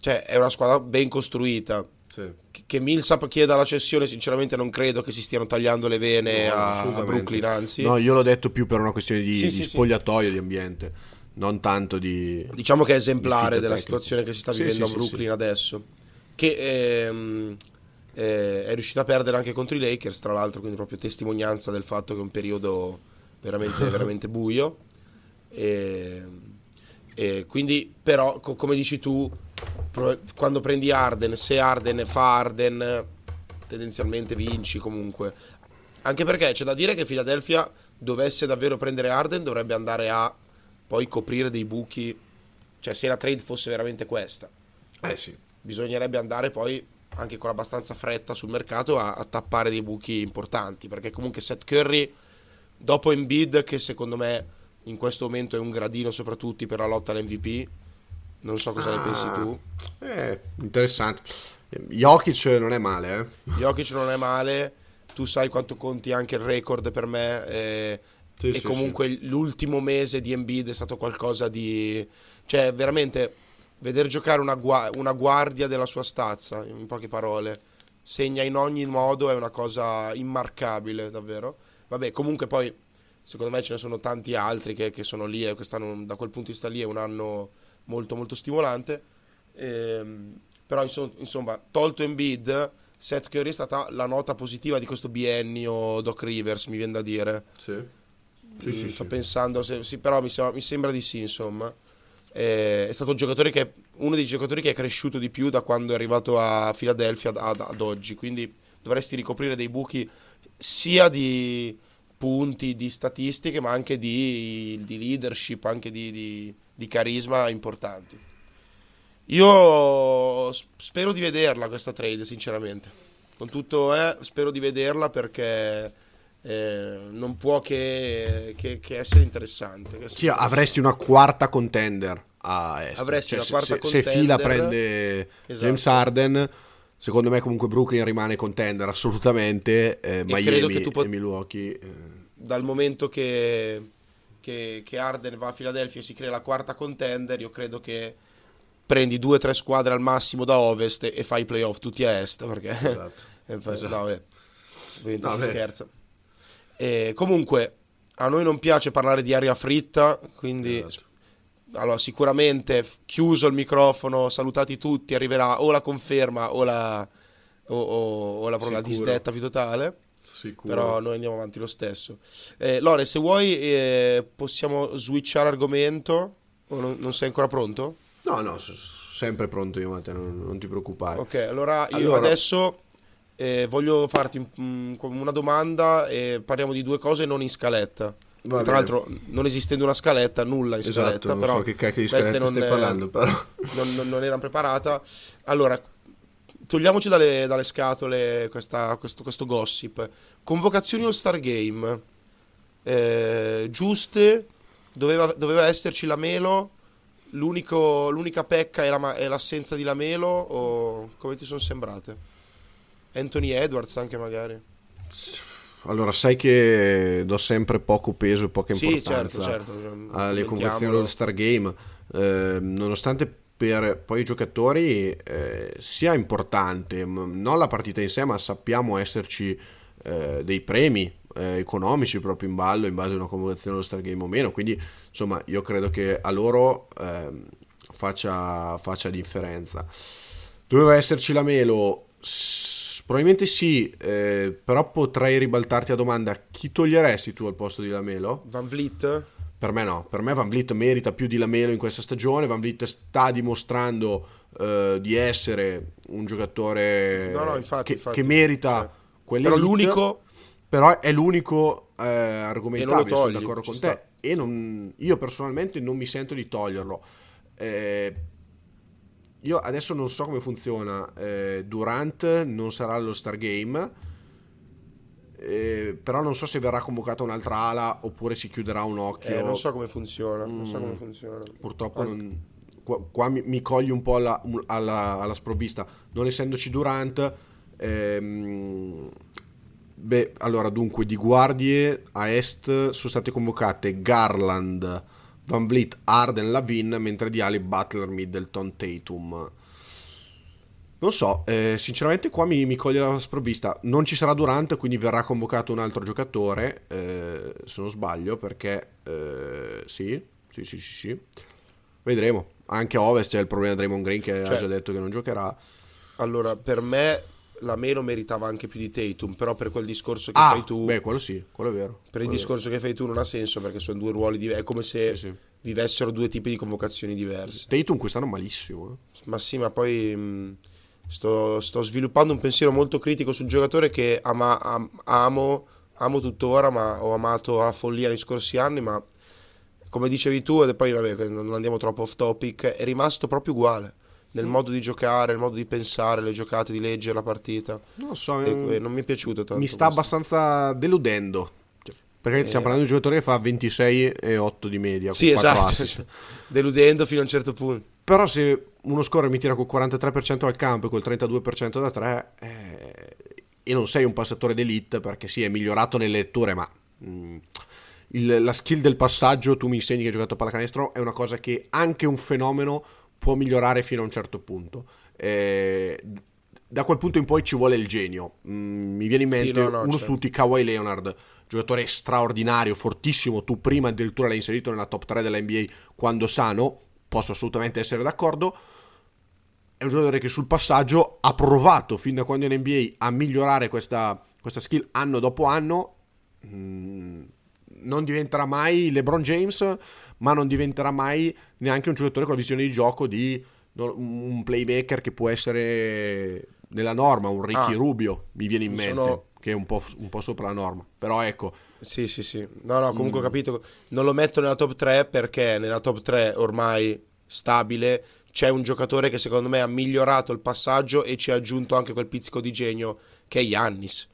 cioè è una squadra ben costruita che- che Millsap chieda la cessione sinceramente non credo che si stiano tagliando le vene No, a, a. Brooklyn anzi No, io l'ho detto più per una questione di, Sì, di sì, sì. spogliatoio, di ambiente, non tanto di... diciamo che è esemplare della tecnico. situazione che si sta Sì, vivendo sì, a sì, Brooklyn adesso che ehm, eh, è riuscito a perdere anche contro i Lakers tra l'altro quindi proprio testimonianza del fatto che è un periodo veramente, veramente buio. E, e quindi però co- come dici tu pro- quando prendi Arden se Arden fa Arden tendenzialmente vinci comunque. Anche perché c'è da dire che Philadelphia dovesse davvero prendere Arden dovrebbe andare a poi coprire dei buchi cioè se la trade fosse veramente questa. Eh sì. bisognerebbe andare poi anche con abbastanza fretta sul mercato a, a tappare dei buchi importanti perché comunque Seth Curry dopo Embiid che secondo me in questo momento è un gradino soprattutto per la lotta all'MVP non so cosa ne pensi tu. Eh, interessante. Jokic non è male, eh. Jokic non è male. Tu sai quanto conti anche il record per me eh, Sì, e sì, comunque l'ultimo mese di Embiid è stato qualcosa di cioè veramente vedere giocare una, gua- una guardia della sua stazza in poche parole segna in ogni modo è una cosa immarcabile davvero vabbè comunque poi secondo me ce ne sono tanti altri che, che sono lì e quest'anno da quel punto di vista lì è un anno molto molto stimolante Ehm, però insomma, insomma, tolto Embiid Seth Curry è stata la nota positiva di questo biennio Doc Rivers mi viene da dire Sì. Sì, Mm, sì, sto sì. pensando se- sì, però mi sembra, mi sembra di sì insomma Eh, è stato un giocatore che uno dei giocatori che è cresciuto di più da quando è arrivato a Philadelphia ad, ad oggi quindi dovresti ricoprire dei buchi sia di punti di statistiche ma anche di, di leadership anche di, di- di carisma importanti io spero di vederla questa trade sinceramente con tutto eh, spero di vederla perché eh, non può che, che- che essere interessante che essere Sì, avresti una quarta contender a est. Avresti Cioè, una se, quarta se- se contender. fila prende Esatto. James Harden, secondo me comunque Brooklyn rimane contender assolutamente, eh, credo Miami che tu pot- e Milwaukee... eh, Dal momento che, che, che Arden va a Philadelphia e si crea la quarta contender, io credo che prendi due o tre squadre al massimo da ovest e fai i playoff tutti a est. Perché Esatto. Eh, Esatto. no, beh, ovviamente No, si beh. scherza. E comunque, a noi non piace parlare di aria fritta, quindi Esatto. Allora, sicuramente chiuso il microfono, salutati tutti, arriverà o la conferma o la, o, o- o la, la disdetta più totale. Sicuro. Però noi andiamo avanti lo stesso. Eh, Lore, se vuoi eh, possiamo switchare argomento. O non, non sei ancora pronto? No, no, s- sempre pronto io, Matteo, non, non ti preoccupare. Ok, allora io Allora- adesso eh, voglio farti un- una domanda e parliamo di due cose non in scaletta. Va Tra bene. l'altro, non esistendo una scaletta, nulla in Esatto, scaletta, non però so che cacchio di scaletta stai non, eh, parlando, però. non, non, non erano preparata. Allora, togliamoci dalle, dalle scatole questa- questo, questo gossip. Convocazioni All-Star Game. Eh, giuste, doveva, doveva esserci la Melo. L'unico- l'unica pecca è, la è l'assenza di Lamelo o come ti sono sembrate? Anthony Edwards anche magari. Allora, sai che do sempre poco peso e poca Sì, importanza certo, certo. alle convocazioni Mettiamolo. dello Star Game, Eh, nonostante per poi i giocatori eh, sia importante, non la partita in sé, ma sappiamo esserci eh, dei premi eh, economici proprio in ballo in base a una convocazione dello Star Game o meno, quindi insomma io credo che a loro ehm, faccia, faccia differenza. Doveva esserci la Melo? Probabilmente sì, eh, però potrei ribaltarti a domanda chi toglieresti tu al posto di Lamelo? Van Vliet? Per me no, per me Van Vliet merita più di Lamelo in questa stagione, Van Vliet sta dimostrando eh, di essere un giocatore No, no, infatti, che, infatti. che merita Cioè, quelle Però l'unico però è l'unico eh, argomentabile, lo sono togli, d'accordo con sta. te. E non- io personalmente non mi sento di toglierlo. Eh, io adesso non so come funziona. eh, Durant non sarà allo Star Game. eh, però non so se verrà convocata un'altra ala oppure si chiuderà un occhio. eh, non so come funziona, non so Mm. come funziona. Purtroppo Anche- non- qua, qua mi, mi cogli un po' alla, alla- alla sprovvista. Non essendoci Durant, ehm, beh, allora dunque di guardie a est sono state convocate Garland, Van Vliet, Arden, Lavin, mentre di ali Butler, Middleton, Tatum. Non so, eh, sinceramente qua mi, mi coglie la sprovvista. Non ci sarà Durant, quindi verrà convocato un altro giocatore, eh, se non sbaglio, perché eh, sì, sì, sì, sì, sì. Vedremo. Anche a Ovest c'è il problema di Draymond Green che ha Cioè- già detto che non giocherà. Allora, per me la Melo meritava anche più di Tatum, però per quel discorso che Ah, fai tu, beh, quello sì, quello è vero. per il discorso che fai tu non ha senso perché sono due ruoli diversi, è come se Sì, sì. vivessero due tipi di convocazioni diverse. Tatum quest'anno malissimo. eh. Ma sì, ma poi mh, sto, sto sviluppando un pensiero molto critico sul giocatore che ama- am- amo, amo tuttora, ma ho amato alla follia nei scorsi anni, ma come dicevi tu, e poi vabbè, non andiamo troppo off topic, è rimasto proprio uguale nel modo di giocare, nel modo di pensare, le giocate, di leggere la partita. Non lo so, E, eh, non mi è piaciuto tanto. mi sta questo. abbastanza deludendo. Cioè, Perché Eh. stiamo parlando di un giocatore che fa 26 e 8 di media. Sì, con 4 esatto, deludendo fino a un certo punto. Però se uno scorer mi tira col 43% al campo e col 32% da 3 eh, e non sei un passatore d'elite perché sì è migliorato nelle letture ma mm, il- la skill del passaggio tu mi insegni che hai giocato a pallacanestro è una cosa che anche un fenomeno può migliorare fino a un certo punto. Eh, da quel punto in poi ci vuole il genio. Mm, mi viene in Sì, mente no, no, uno certo. su tutti Kawhi Leonard giocatore straordinario fortissimo. Tu prima addirittura l'hai inserito nella top 3 della NBA quando sano. Posso assolutamente essere d'accordo. È un giocatore che sul passaggio ha provato fin da quando è in NBA a migliorare questa, questa skill anno dopo anno. Mm, non diventerà mai LeBron James, ma non diventerà mai neanche un giocatore con la visione di gioco di un playmaker che può essere nella norma, un Ricky Ah. Rubio, mi viene in mente, sono- che è un po', un po' sopra la norma. Però ecco, Sì, sì, sì. No, no, comunque ho Mm. capito. Non lo metto nella top 3 perché nella top 3 ormai stabile c'è un giocatore che secondo me ha migliorato il passaggio e ci ha aggiunto anche quel pizzico di genio che è Yannis.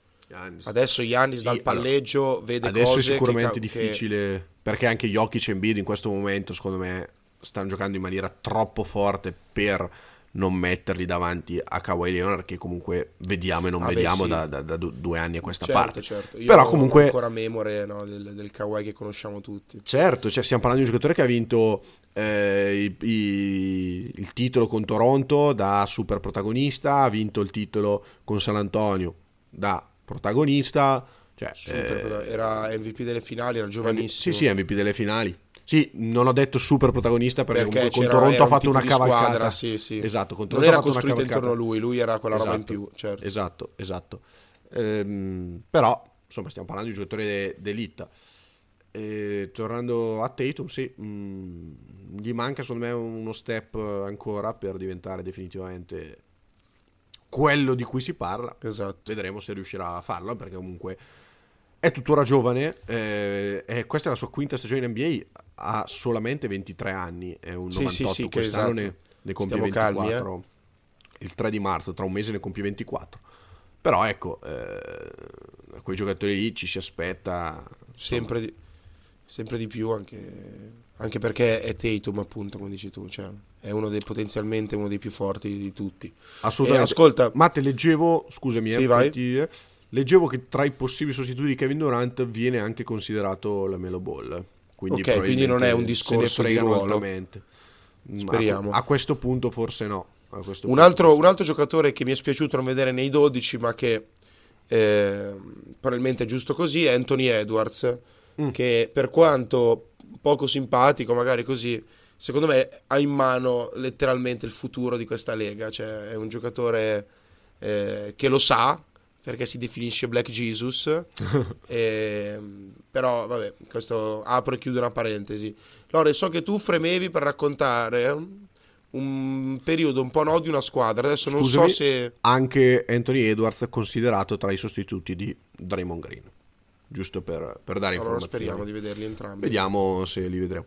Adesso Yannis Sì, dal palleggio vede adesso è cose sicuramente che, che- difficile perché anche Jokic e Embiid in questo momento secondo me stanno giocando in maniera troppo forte per non metterli davanti a Kawhi Leonard che comunque vediamo e non Ah, beh, vediamo sì. da, da- da du- due anni a questa certo, parte. certo. Io Però comunque ancora memore no, del, del Kawhi che conosciamo tutti. Certo, cioè stiamo parlando di un giocatore che ha vinto eh, i- i- il titolo con Toronto da super protagonista, ha vinto il titolo con San Antonio da protagonista, cioè, Super, eh, era MVP delle finali, era sì, giovanissimo. sì, MVP delle finali. Sì, non ho detto super protagonista perché, Perché comunque con Toronto era ha fatto una cavalcata. squadra, sì, sì. Esatto, con Non Toronto era ha fatto una costruito intorno a lui, lui era quella roba in Esatto, più, certo. Esatto, esatto. Ehm, però, insomma, stiamo parlando di un giocatore de- d'elite. E tornando a Tatum, sì, mh, gli manca secondo me uno step ancora per diventare definitivamente quello di cui si parla. Esatto. Vedremo se riuscirà a farlo perché comunque è tuttora giovane. eh, e questa è la sua quinta stagione in NBA. Ha solamente 23 anni. È un Sì, 98. sì, sì, Quest'anno esatto. ne, ne compie Stiamo calmi, 24. Il 3 di marzo, tra un mese ne compie 24. Però ecco, eh, a quei giocatori lì ci si aspetta. Sempre di, sempre di più anche, anche perché è Tatum appunto come dici tu cioè, è uno dei potenzialmente uno dei più forti di tutti Assolutamente. Eh, ascolta- Matte, leggevo, scusami, Sì, eh, vai. dire, leggevo che tra i possibili sostituti di Kevin Durant viene anche considerato la Melo Ball. Quindi, Ok, quindi non è un discorso di ruolo. Speriamo. A, a questo punto forse no. Un altro, un altro giocatore che mi è spiaciuto non vedere nei 12 ma che eh, probabilmente è giusto così è Anthony Edwards Mm. che per quanto poco simpatico magari così secondo me ha in mano letteralmente il futuro di questa lega cioè è un giocatore eh, che lo sa perché si definisce Black Jesus Ehm, però vabbè questo apro e chiudo una parentesi Lore so che tu fremevi per raccontare un periodo un po' no di una squadra adesso non Scusami, so se Anche Anthony Edwards considerato tra i sostituti di Draymond Green. Giusto per, per dare allora informazioni. speriamo di vederli entrambi Vediamo se li vedremo.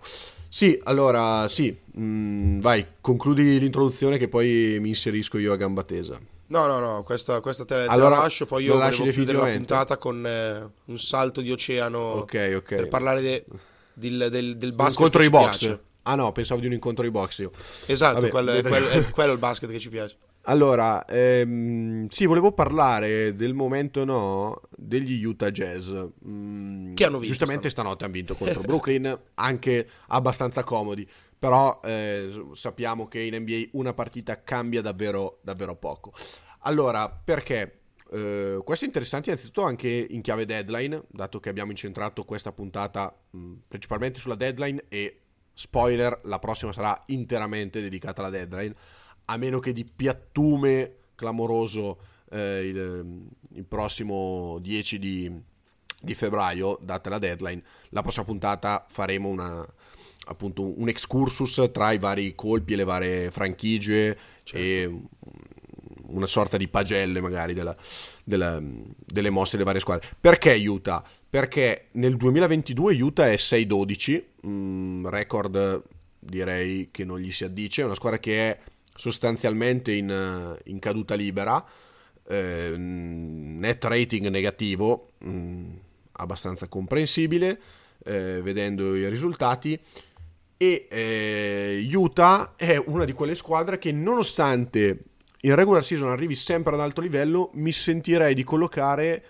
Sì, allora sì, mm, vai, concludi l'introduzione che poi mi inserisco io a gamba tesa. No no no questa, questa te, te Allora, la lascio poi io la volevo chiudere la puntata con eh, un salto di oceano Ok, ok. per parlare de- del, del, del basket incontro di box. piace. Ah no, pensavo di un incontro di box io. esatto Vabbè, quello, quello- è quello è il basket che ci piace Allora, ehm, sì, volevo parlare del momento no degli Utah Jazz. Mm, Che hanno vinto Giustamente stanotte hanno vinto contro Brooklyn, anche abbastanza comodi. Però eh, sappiamo che in NBA una partita cambia davvero, davvero poco. Allora, perché? Eh, questo è interessante innanzitutto anche in chiave deadline, dato che abbiamo incentrato questa puntata mh, principalmente sulla deadline e spoiler, la prossima sarà interamente dedicata alla deadline, a meno che di piattume clamoroso eh, il, il prossimo 10 di, di febbraio, data la deadline, la prossima puntata faremo una, appunto un excursus tra i vari colpi e le varie franchigie e una sorta di pagelle magari della- della- delle mosse delle varie squadre. Perché Utah? Perché nel 2022 Utah è 6-12, un record direi che non gli si addice, è una squadra che è sostanzialmente in, in caduta libera, eh, net rating negativo, mh, abbastanza comprensibile, eh, vedendo i risultati. E eh, Utah è una di quelle squadre che nonostante in regular season arrivi sempre ad alto livello, mi sentirei di collocare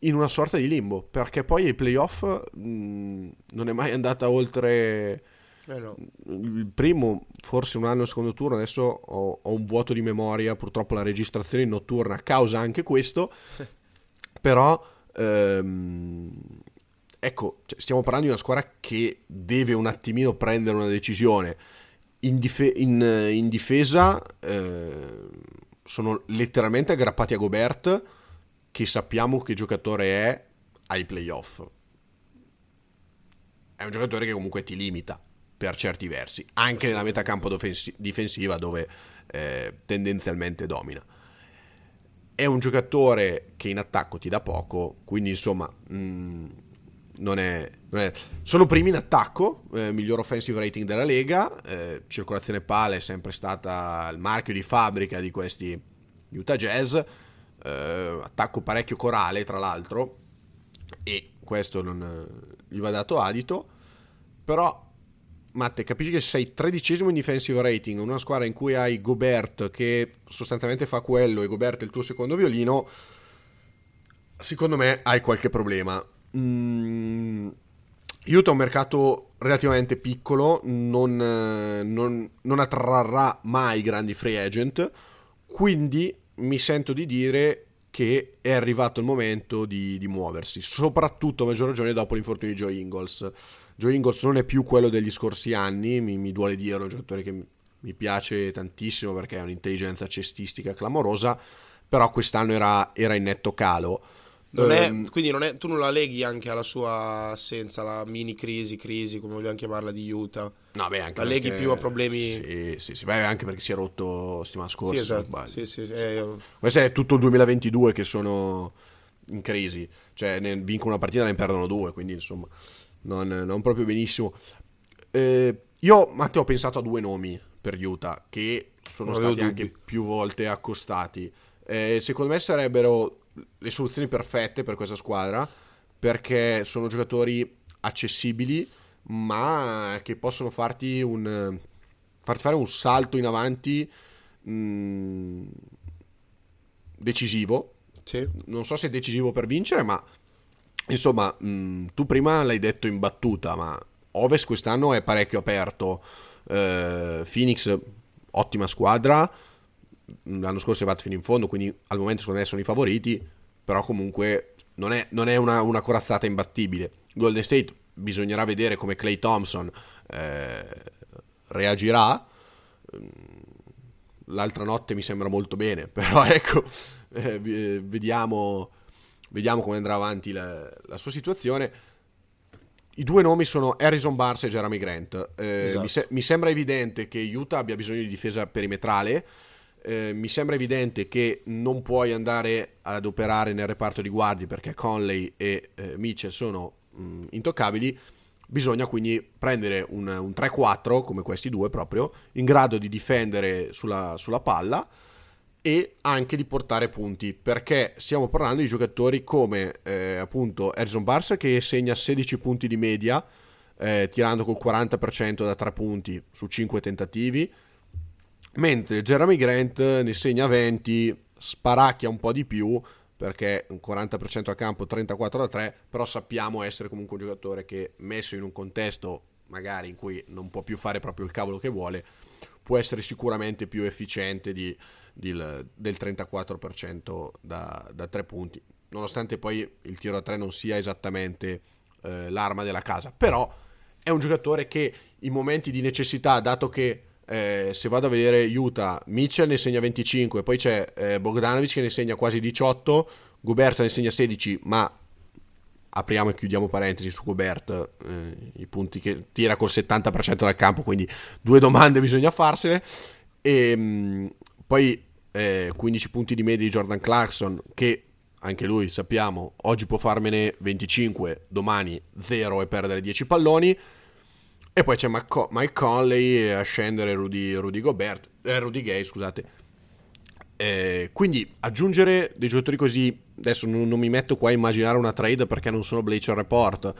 in una sorta di limbo, perché poi ai playoff mh, non è mai andata oltre Eh no. il primo, forse un anno il secondo turno, adesso ho, ho un vuoto di memoria, purtroppo la registrazione è notturna causa anche questo, però ehm, ecco, cioè, stiamo parlando di una squadra che deve un attimino prendere una decisione. In, dife- in- in difesa eh, sono letteralmente aggrappati a Gobert, che sappiamo che giocatore è ai playoff. È un giocatore che comunque ti limita per certi versi, anche nella metà campo dofensi- difensiva dove eh, tendenzialmente domina. È un giocatore che in attacco ti dà poco, quindi insomma mh, non, è, non è- Sono primi in attacco, eh, miglior offensive rating della Lega, eh, circolazione palla è sempre stata il marchio di fabbrica di questi Utah Jazz, eh, attacco parecchio corale tra l'altro, e questo non eh, gli va dato adito, però Matte, capisci che sei tredicesimo in defensive rating, una squadra in cui hai Gobert che sostanzialmente fa quello e Gobert è il tuo secondo violino, secondo me hai qualche problema. Mm, Utah è un mercato relativamente piccolo, non, non, non attrarrà mai grandi free agent, quindi mi sento di dire che è arrivato il momento di, di muoversi, soprattutto a maggior ragione dopo l'infortunio di Joe Ingles. Joe Ingles non è più quello degli scorsi anni, mi, mi duole dire, è un giocatore che mi piace tantissimo perché ha un'intelligenza cestistica clamorosa, però quest'anno era, era in netto calo. Non è, ehm, quindi non è, tu non la leghi anche alla sua assenza, la mini crisi, crisi, come vogliamo chiamarla, di Utah? No, beh, anche la leghi più a problemi... Sì, sì, sì, beh, anche perché si è rotto settimana scorsa, sì, esatto. sì, sì, eh, Questo è tutto il 2022 che sono in crisi. Cioè, ne vincono una partita e ne perdono due, quindi insomma, non, non proprio benissimo. Eh, io, Matteo, ho pensato a due nomi per Utah che sono non stati anche più volte accostati. Eh, secondo me sarebbero le soluzioni perfette per questa squadra perché sono giocatori accessibili ma che possono farti un farti fare un salto in avanti mh, mm, decisivo. Sì. non so se è decisivo per vincere ma insomma mh, mm, tu prima l'hai detto in battuta ma Ovest quest'anno è parecchio aperto. Uh, Phoenix ottima squadra l'anno scorso è arrivato fino in fondo, quindi al momento secondo me sono i favoriti, però comunque non è, non è una, una, corazzata imbattibile. Golden State bisognerà vedere come Clay Thompson eh, reagirà. L'altra notte mi sembra molto bene, però ecco, eh, vediamo, vediamo, come andrà avanti la, la, sua situazione. I due nomi sono Harrison Barnes e Jeremy Grant. Eh, esatto. mi, se- mi sembra evidente che Utah abbia bisogno di difesa perimetrale eh, mi sembra evidente che non puoi andare ad operare nel reparto di guardi perché Conley e eh, Mitchell sono mh, mm, intoccabili. Bisogna quindi prendere un, un, 3-4 come questi due proprio, in grado di difendere sulla, sulla palla e anche di portare punti perché stiamo parlando di giocatori come eh, appunto Harrison Barnes che segna 16 punti di media eh, tirando col 40% da 3 punti su 5 tentativi mentre Jeremy Grant ne segna 20, sparacchia un po' di più perché un 40% a campo, 34 da 3, però sappiamo essere comunque un giocatore che messo in un contesto magari in cui non può più fare proprio il cavolo che vuole, può essere sicuramente più efficiente di, di, del 34% da, da 3 punti, nonostante poi il tiro a 3 non sia esattamente eh, l'arma della casa, però è un giocatore che in momenti di necessità, dato che eh, se vado a vedere Utah, Mitchell ne segna 25, poi c'è eh, Bogdanovic che ne segna quasi 18, Gobert ne segna 16, ma apriamo e chiudiamo parentesi su Gobert, eh, i punti che tira col 70% dal campo, quindi due domande bisogna farsene. E mh, mm, poi 15 eh, punti di media di Jordan Clarkson, che anche lui sappiamo, oggi può farmene 25, domani 0 e perdere 10 palloni. E poi c'è Mc- Mike Conley a scendere Rudy, Rudy Gobert, eh, Rudy Gay, scusate. Eh, quindi aggiungere dei giocatori così, adesso non, non, mi metto qua a immaginare una trade perché non sono Bleacher Report,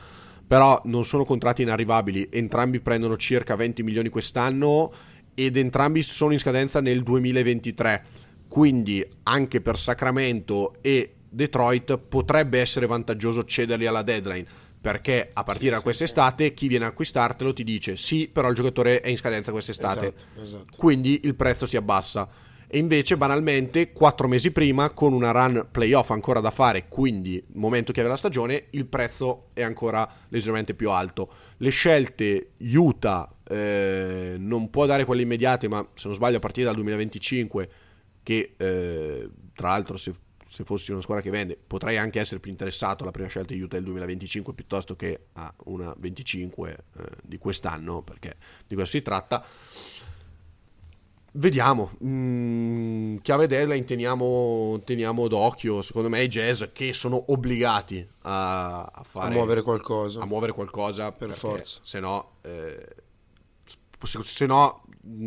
però non sono contratti inarrivabili, entrambi prendono circa 20 milioni quest'anno ed entrambi sono in scadenza nel 2023. Quindi anche per Sacramento e Detroit potrebbe essere vantaggioso cederli alla deadline perché a partire da quest'estate chi viene a acquistartelo ti dice sì, però il giocatore è in scadenza quest'estate, esatto, esatto. quindi il prezzo si abbassa. E invece, banalmente, quattro mesi prima, con una run playoff ancora da fare, quindi momento chiave della stagione, il prezzo è ancora leggermente più alto. Le scelte Utah eh, non può dare quelle immediate, ma se non sbaglio a partire dal 2025, che eh, tra l'altro se se fossi una squadra che vende, potrei anche essere più interessato alla prima scelta di Utah del 2025 piuttosto che a una 25 eh, di quest'anno, perché di questo si tratta. Vediamo, mm, chiave deadline teniamo, teniamo d'occhio, secondo me i jazz che sono obbligati a, a, fare, a muovere qualcosa. A muovere qualcosa per forza. Se no, eh, se no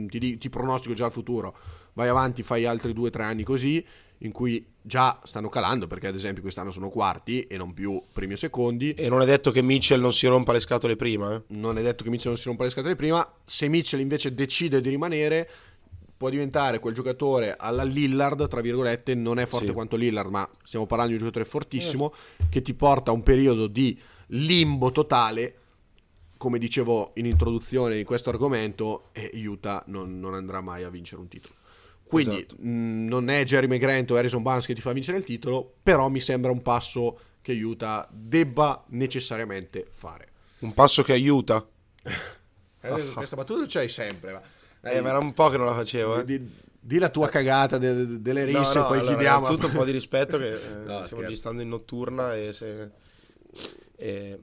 ti, ti pronostico già il futuro, vai avanti, fai altri due o tre anni così, in cui già stanno calando perché ad esempio quest'anno sono quarti e non più primi o secondi. E non è detto che Mitchell non si rompa le scatole prima. Eh? Non è detto che Mitchell non si rompa le scatole prima. Se Mitchell invece decide di rimanere, può diventare quel giocatore alla Lillard, tra virgolette, non è forte sì. quanto Lillard, ma stiamo parlando di un giocatore fortissimo, eh. che ti porta a un periodo di limbo totale. Come dicevo in introduzione di questo argomento, e Utah non, non andrà mai a vincere un titolo. Quindi esatto. mh, non è Jeremy Grant o Harrison Barnes che ti fa vincere il titolo, però mi sembra un passo che Utah debba necessariamente fare. Un passo che aiuta? eh, questa battuta c'hai sempre. Ma, eh, ma era un po' che non la facevo. Eh. Di, di la tua cagata de, de, delle risse, no, no, poi allora, chiediamo. Innanzitutto un po' di rispetto, che eh, no, stiamo registrando in notturna e, se, e,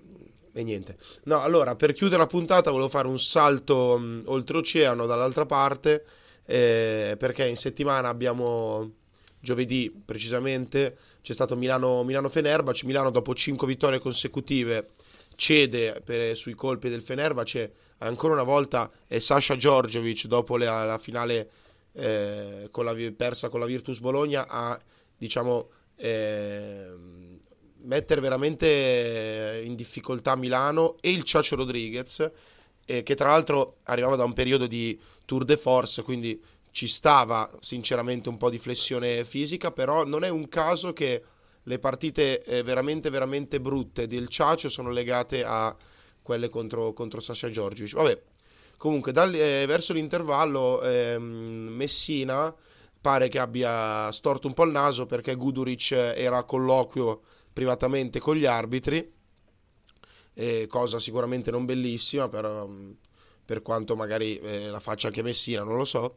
e, niente. No, allora, per chiudere la puntata volevo fare un salto mh, oltreoceano dall'altra parte eh, perché in settimana abbiamo giovedì precisamente c'è stato Milano, Milano Fenerbahce Milano dopo 5 vittorie consecutive cede per, sui colpi del Fenerbahce ancora una volta è Sasha Giorgiovic dopo la, la finale eh, con la, persa con la Virtus Bologna a diciamo eh, mettere veramente in difficoltà Milano e il Ciacio Rodriguez eh, che tra l'altro arrivava da un periodo di tour de force, quindi ci stava sinceramente un po' di flessione fisica, però non è un caso che le partite eh, veramente veramente brutte del Ciacio sono legate a quelle contro, contro Sasha Giorgic. Vabbè, comunque dal, eh, verso l'intervallo ehm, Messina pare che abbia storto un po' il naso perché Guduric era a colloquio privatamente con gli arbitri, eh, cosa sicuramente non bellissima, però per quanto magari eh, la faccia anche Messina, non lo so.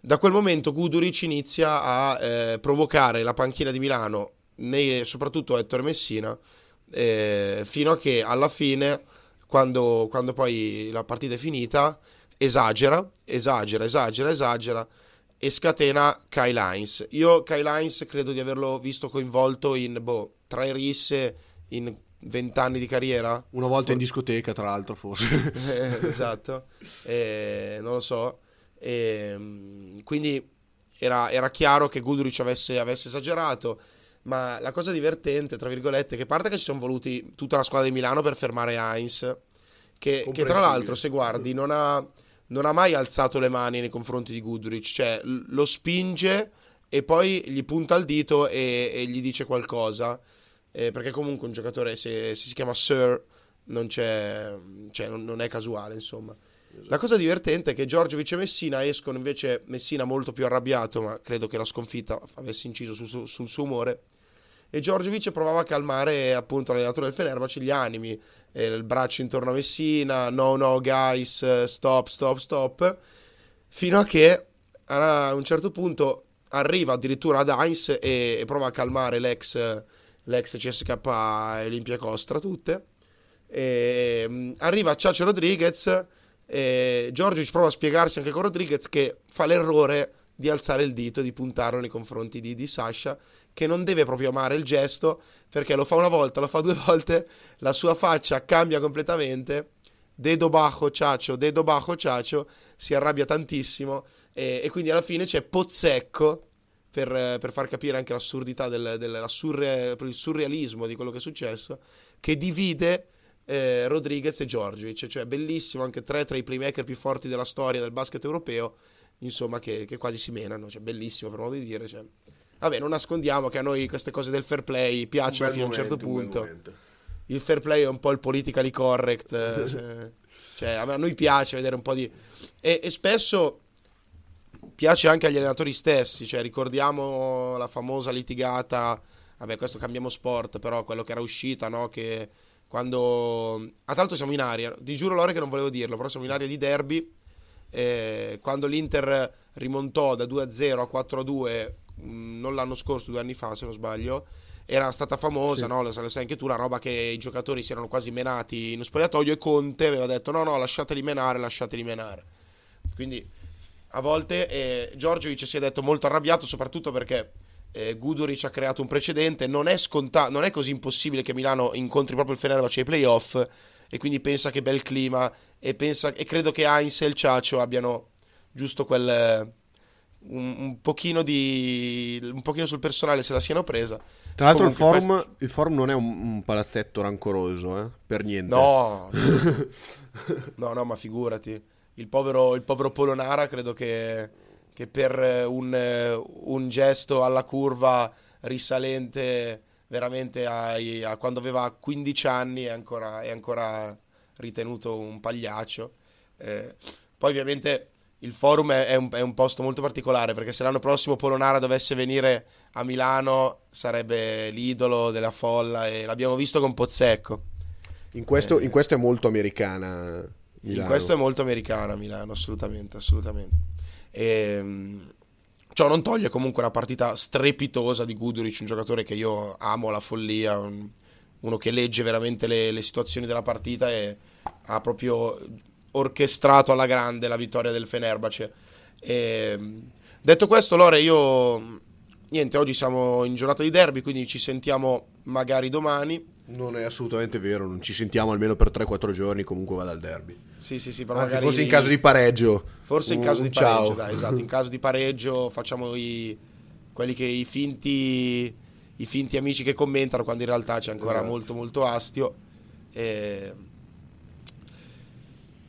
Da quel momento Guduric inizia a eh, provocare la panchina di Milano, nei, soprattutto Ettore Messina, eh, fino a che alla fine, quando, quando poi la partita è finita, esagera, esagera, esagera, esagera e scatena Kyle Hines. Io Kyle Hines credo di averlo visto coinvolto in boh, tre risse in vent'anni di carriera. Una volta in discoteca, tra l'altro, forse. eh, esatto, eh, non lo so. Eh, quindi era, era, chiaro che Guduric avesse, avesse, esagerato. Ma la cosa divertente, tra virgolette, è che a parte che ci sono voluti tutta la squadra di Milano per fermare Heinz, che, che tra l'altro, se guardi, non ha, non ha, mai alzato le mani nei confronti di Guduric, cioè lo spinge e poi gli punta il dito e, e gli dice qualcosa eh, perché comunque un giocatore se, se si chiama Sir non, c'è, cioè, non, non è casuale insomma. Esatto. La cosa divertente è che Giorgiovic e Messina escono invece Messina molto più arrabbiato, ma credo che la sconfitta avesse inciso sul, sul, sul suo umore. E Giorgiovic provava a calmare appunto l'allenatore del Fenerbahce gli animi, eh, il braccio intorno a Messina, no no guys, stop stop stop, fino a che a un certo punto arriva addirittura ad Heinz e, e prova a calmare l'ex l'ex CSK Olympiacos tra tutte. E, um, arriva Ciacio Rodriguez e Giorgio prova a spiegarsi anche con Rodriguez che fa l'errore di alzare il dito, di puntarlo nei confronti di, di Sasha, che non deve proprio amare il gesto perché lo fa una volta, lo fa due volte, la sua faccia cambia completamente. Dedo bajo ciacio, dedo bajo ciacio, si arrabbia tantissimo e, e quindi alla fine c'è Pozzecco per, per far capire anche l'assurdità del, del surre, il surrealismo di quello che è successo, che divide eh, Rodriguez e Giorgiovic, cioè bellissimo, anche tre tra i playmaker più forti della storia del basket europeo, insomma, che, che quasi si menano, cioè bellissimo per modo di dire. Cioè. Vabbè, non nascondiamo che a noi queste cose del fair play piacciono fino a un certo punto. Il fair play è un po' il politically correct, eh, cioè a noi piace vedere un po' di... e, e spesso piace anche agli allenatori stessi, cioè ricordiamo la famosa litigata, vabbè questo cambiamo sport, però quello che era uscita, no? Che quando... Ah, l'altro siamo in aria, ti giuro Lore che non volevo dirlo, però siamo in aria di derby, eh, quando l'Inter rimontò da 2-0 a 4-2, mm, non l'anno scorso, due anni fa se non sbaglio, era stata famosa, sì. no? lo sai anche tu, la roba che i giocatori si erano quasi menati in spogliatoio e Conte aveva detto no no lasciateli menare, lasciateli menare. Quindi a volte eh, Giorgiovic si è detto molto arrabbiato, soprattutto perché eh, Guduric ha creato un precedente. Non è, scontato, non è così impossibile che Milano incontri proprio il Fenerbahce ai playoff e quindi pensa che bel clima e, pensa, e credo che Heinz e il Ciacio abbiano giusto quel un, un, pochino di un pochino sul personale se la siano presa. Tra l'altro il forum, poi... il forum, non è un, un palazzetto rancoroso, eh? per niente. No, no, no, ma figurati. Il povero, il povero Polonara credo che, che per un, un, gesto alla curva risalente veramente ai, a quando aveva 15 anni è ancora, è ancora ritenuto un pagliaccio. Eh, poi ovviamente il forum è, è, un, è, un, posto molto particolare perché se l'anno prossimo Polonara dovesse venire a Milano sarebbe l'idolo della folla e l'abbiamo visto con Pozzecco. In questo, eh, in questo è molto americana. Milano. In questo è molto americana Milano, assolutamente, assolutamente. E, ehm, ciò non toglie comunque una partita strepitosa di Guduric, un giocatore che io amo la follia, un, uno che legge veramente le, le situazioni della partita e ha proprio orchestrato alla grande la vittoria del Fenerbahce. E, detto questo, Lore, io niente, oggi siamo in giornata di derby, quindi ci sentiamo magari domani. Non è assolutamente vero, non ci sentiamo almeno per 3-4 giorni, comunque vada al derby. Sì, sì, sì, però Anzi, magari... forse in caso di pareggio. Forse in caso di pareggio, dai, esatto, in caso di pareggio facciamo i, quelli che i finti, i finti amici che commentano quando in realtà c'è ancora esatto. molto molto astio. E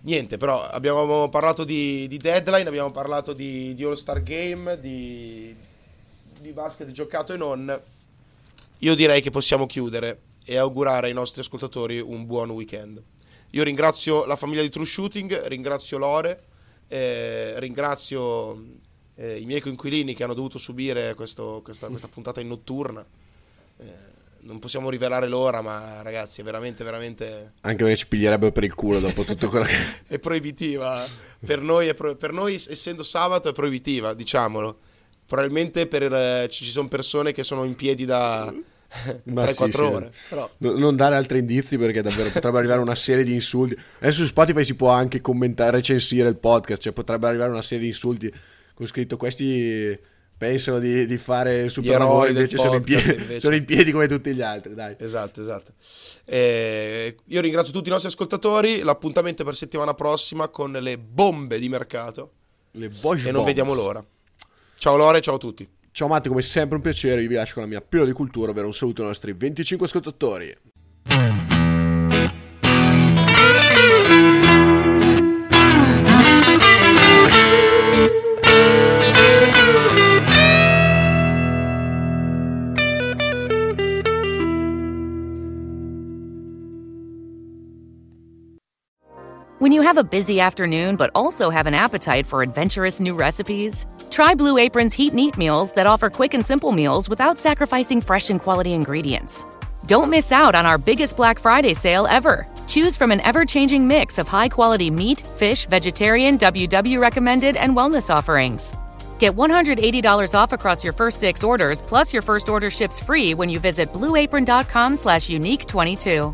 niente, però abbiamo parlato di, di deadline, abbiamo parlato di, di All-Star Game, di, di basket giocato e non. Io direi che possiamo chiudere e augurare ai nostri ascoltatori un buon weekend. Io ringrazio la famiglia di True Shooting, ringrazio Lore, eh, ringrazio eh, i miei coinquilini che hanno dovuto subire questo, questa, questa, puntata in notturna. Eh, non possiamo rivelare l'ora, ma ragazzi, è veramente, veramente. Anche perché ci piglierebbero per il culo dopo tutto quello che. è proibitiva. Per noi, è pro... per noi, essendo sabato, è proibitiva, diciamolo. Probabilmente per, eh, ci sono persone che sono in piedi da. 3-4 sì, ore. Però... No, non dare altri indizi perché davvero potrebbe arrivare una serie di insulti. Adesso su Spotify si può anche commentare, recensire il podcast, cioè potrebbe arrivare una serie di insulti. Con scritto questi pensano di, di fare il super lavoro invece, sono in, piedi, invece. sono in piedi come tutti gli altri dai. esatto esatto. Eh, io ringrazio tutti i nostri ascoltatori. L'appuntamento è per settimana prossima con le bombe di mercato. Le e non vediamo l'ora. Ciao Lore ciao a tutti ciao Matti come sempre un piacere io vi lascio con la mia pillola di cultura ovvero un saluto ai nostri 25 ascoltatori When you have a busy afternoon but also have an appetite for adventurous new recipes, try Blue Apron's Heat and Eat meals that offer quick and simple meals without sacrificing fresh and quality ingredients. Don't miss out on our biggest Black Friday sale ever. Choose from an ever changing mix of high quality meat, fish, vegetarian, WW recommended, and wellness offerings. Get $180 off across your first six orders, plus your first order ships free when you visit blueapron.com slash unique 22.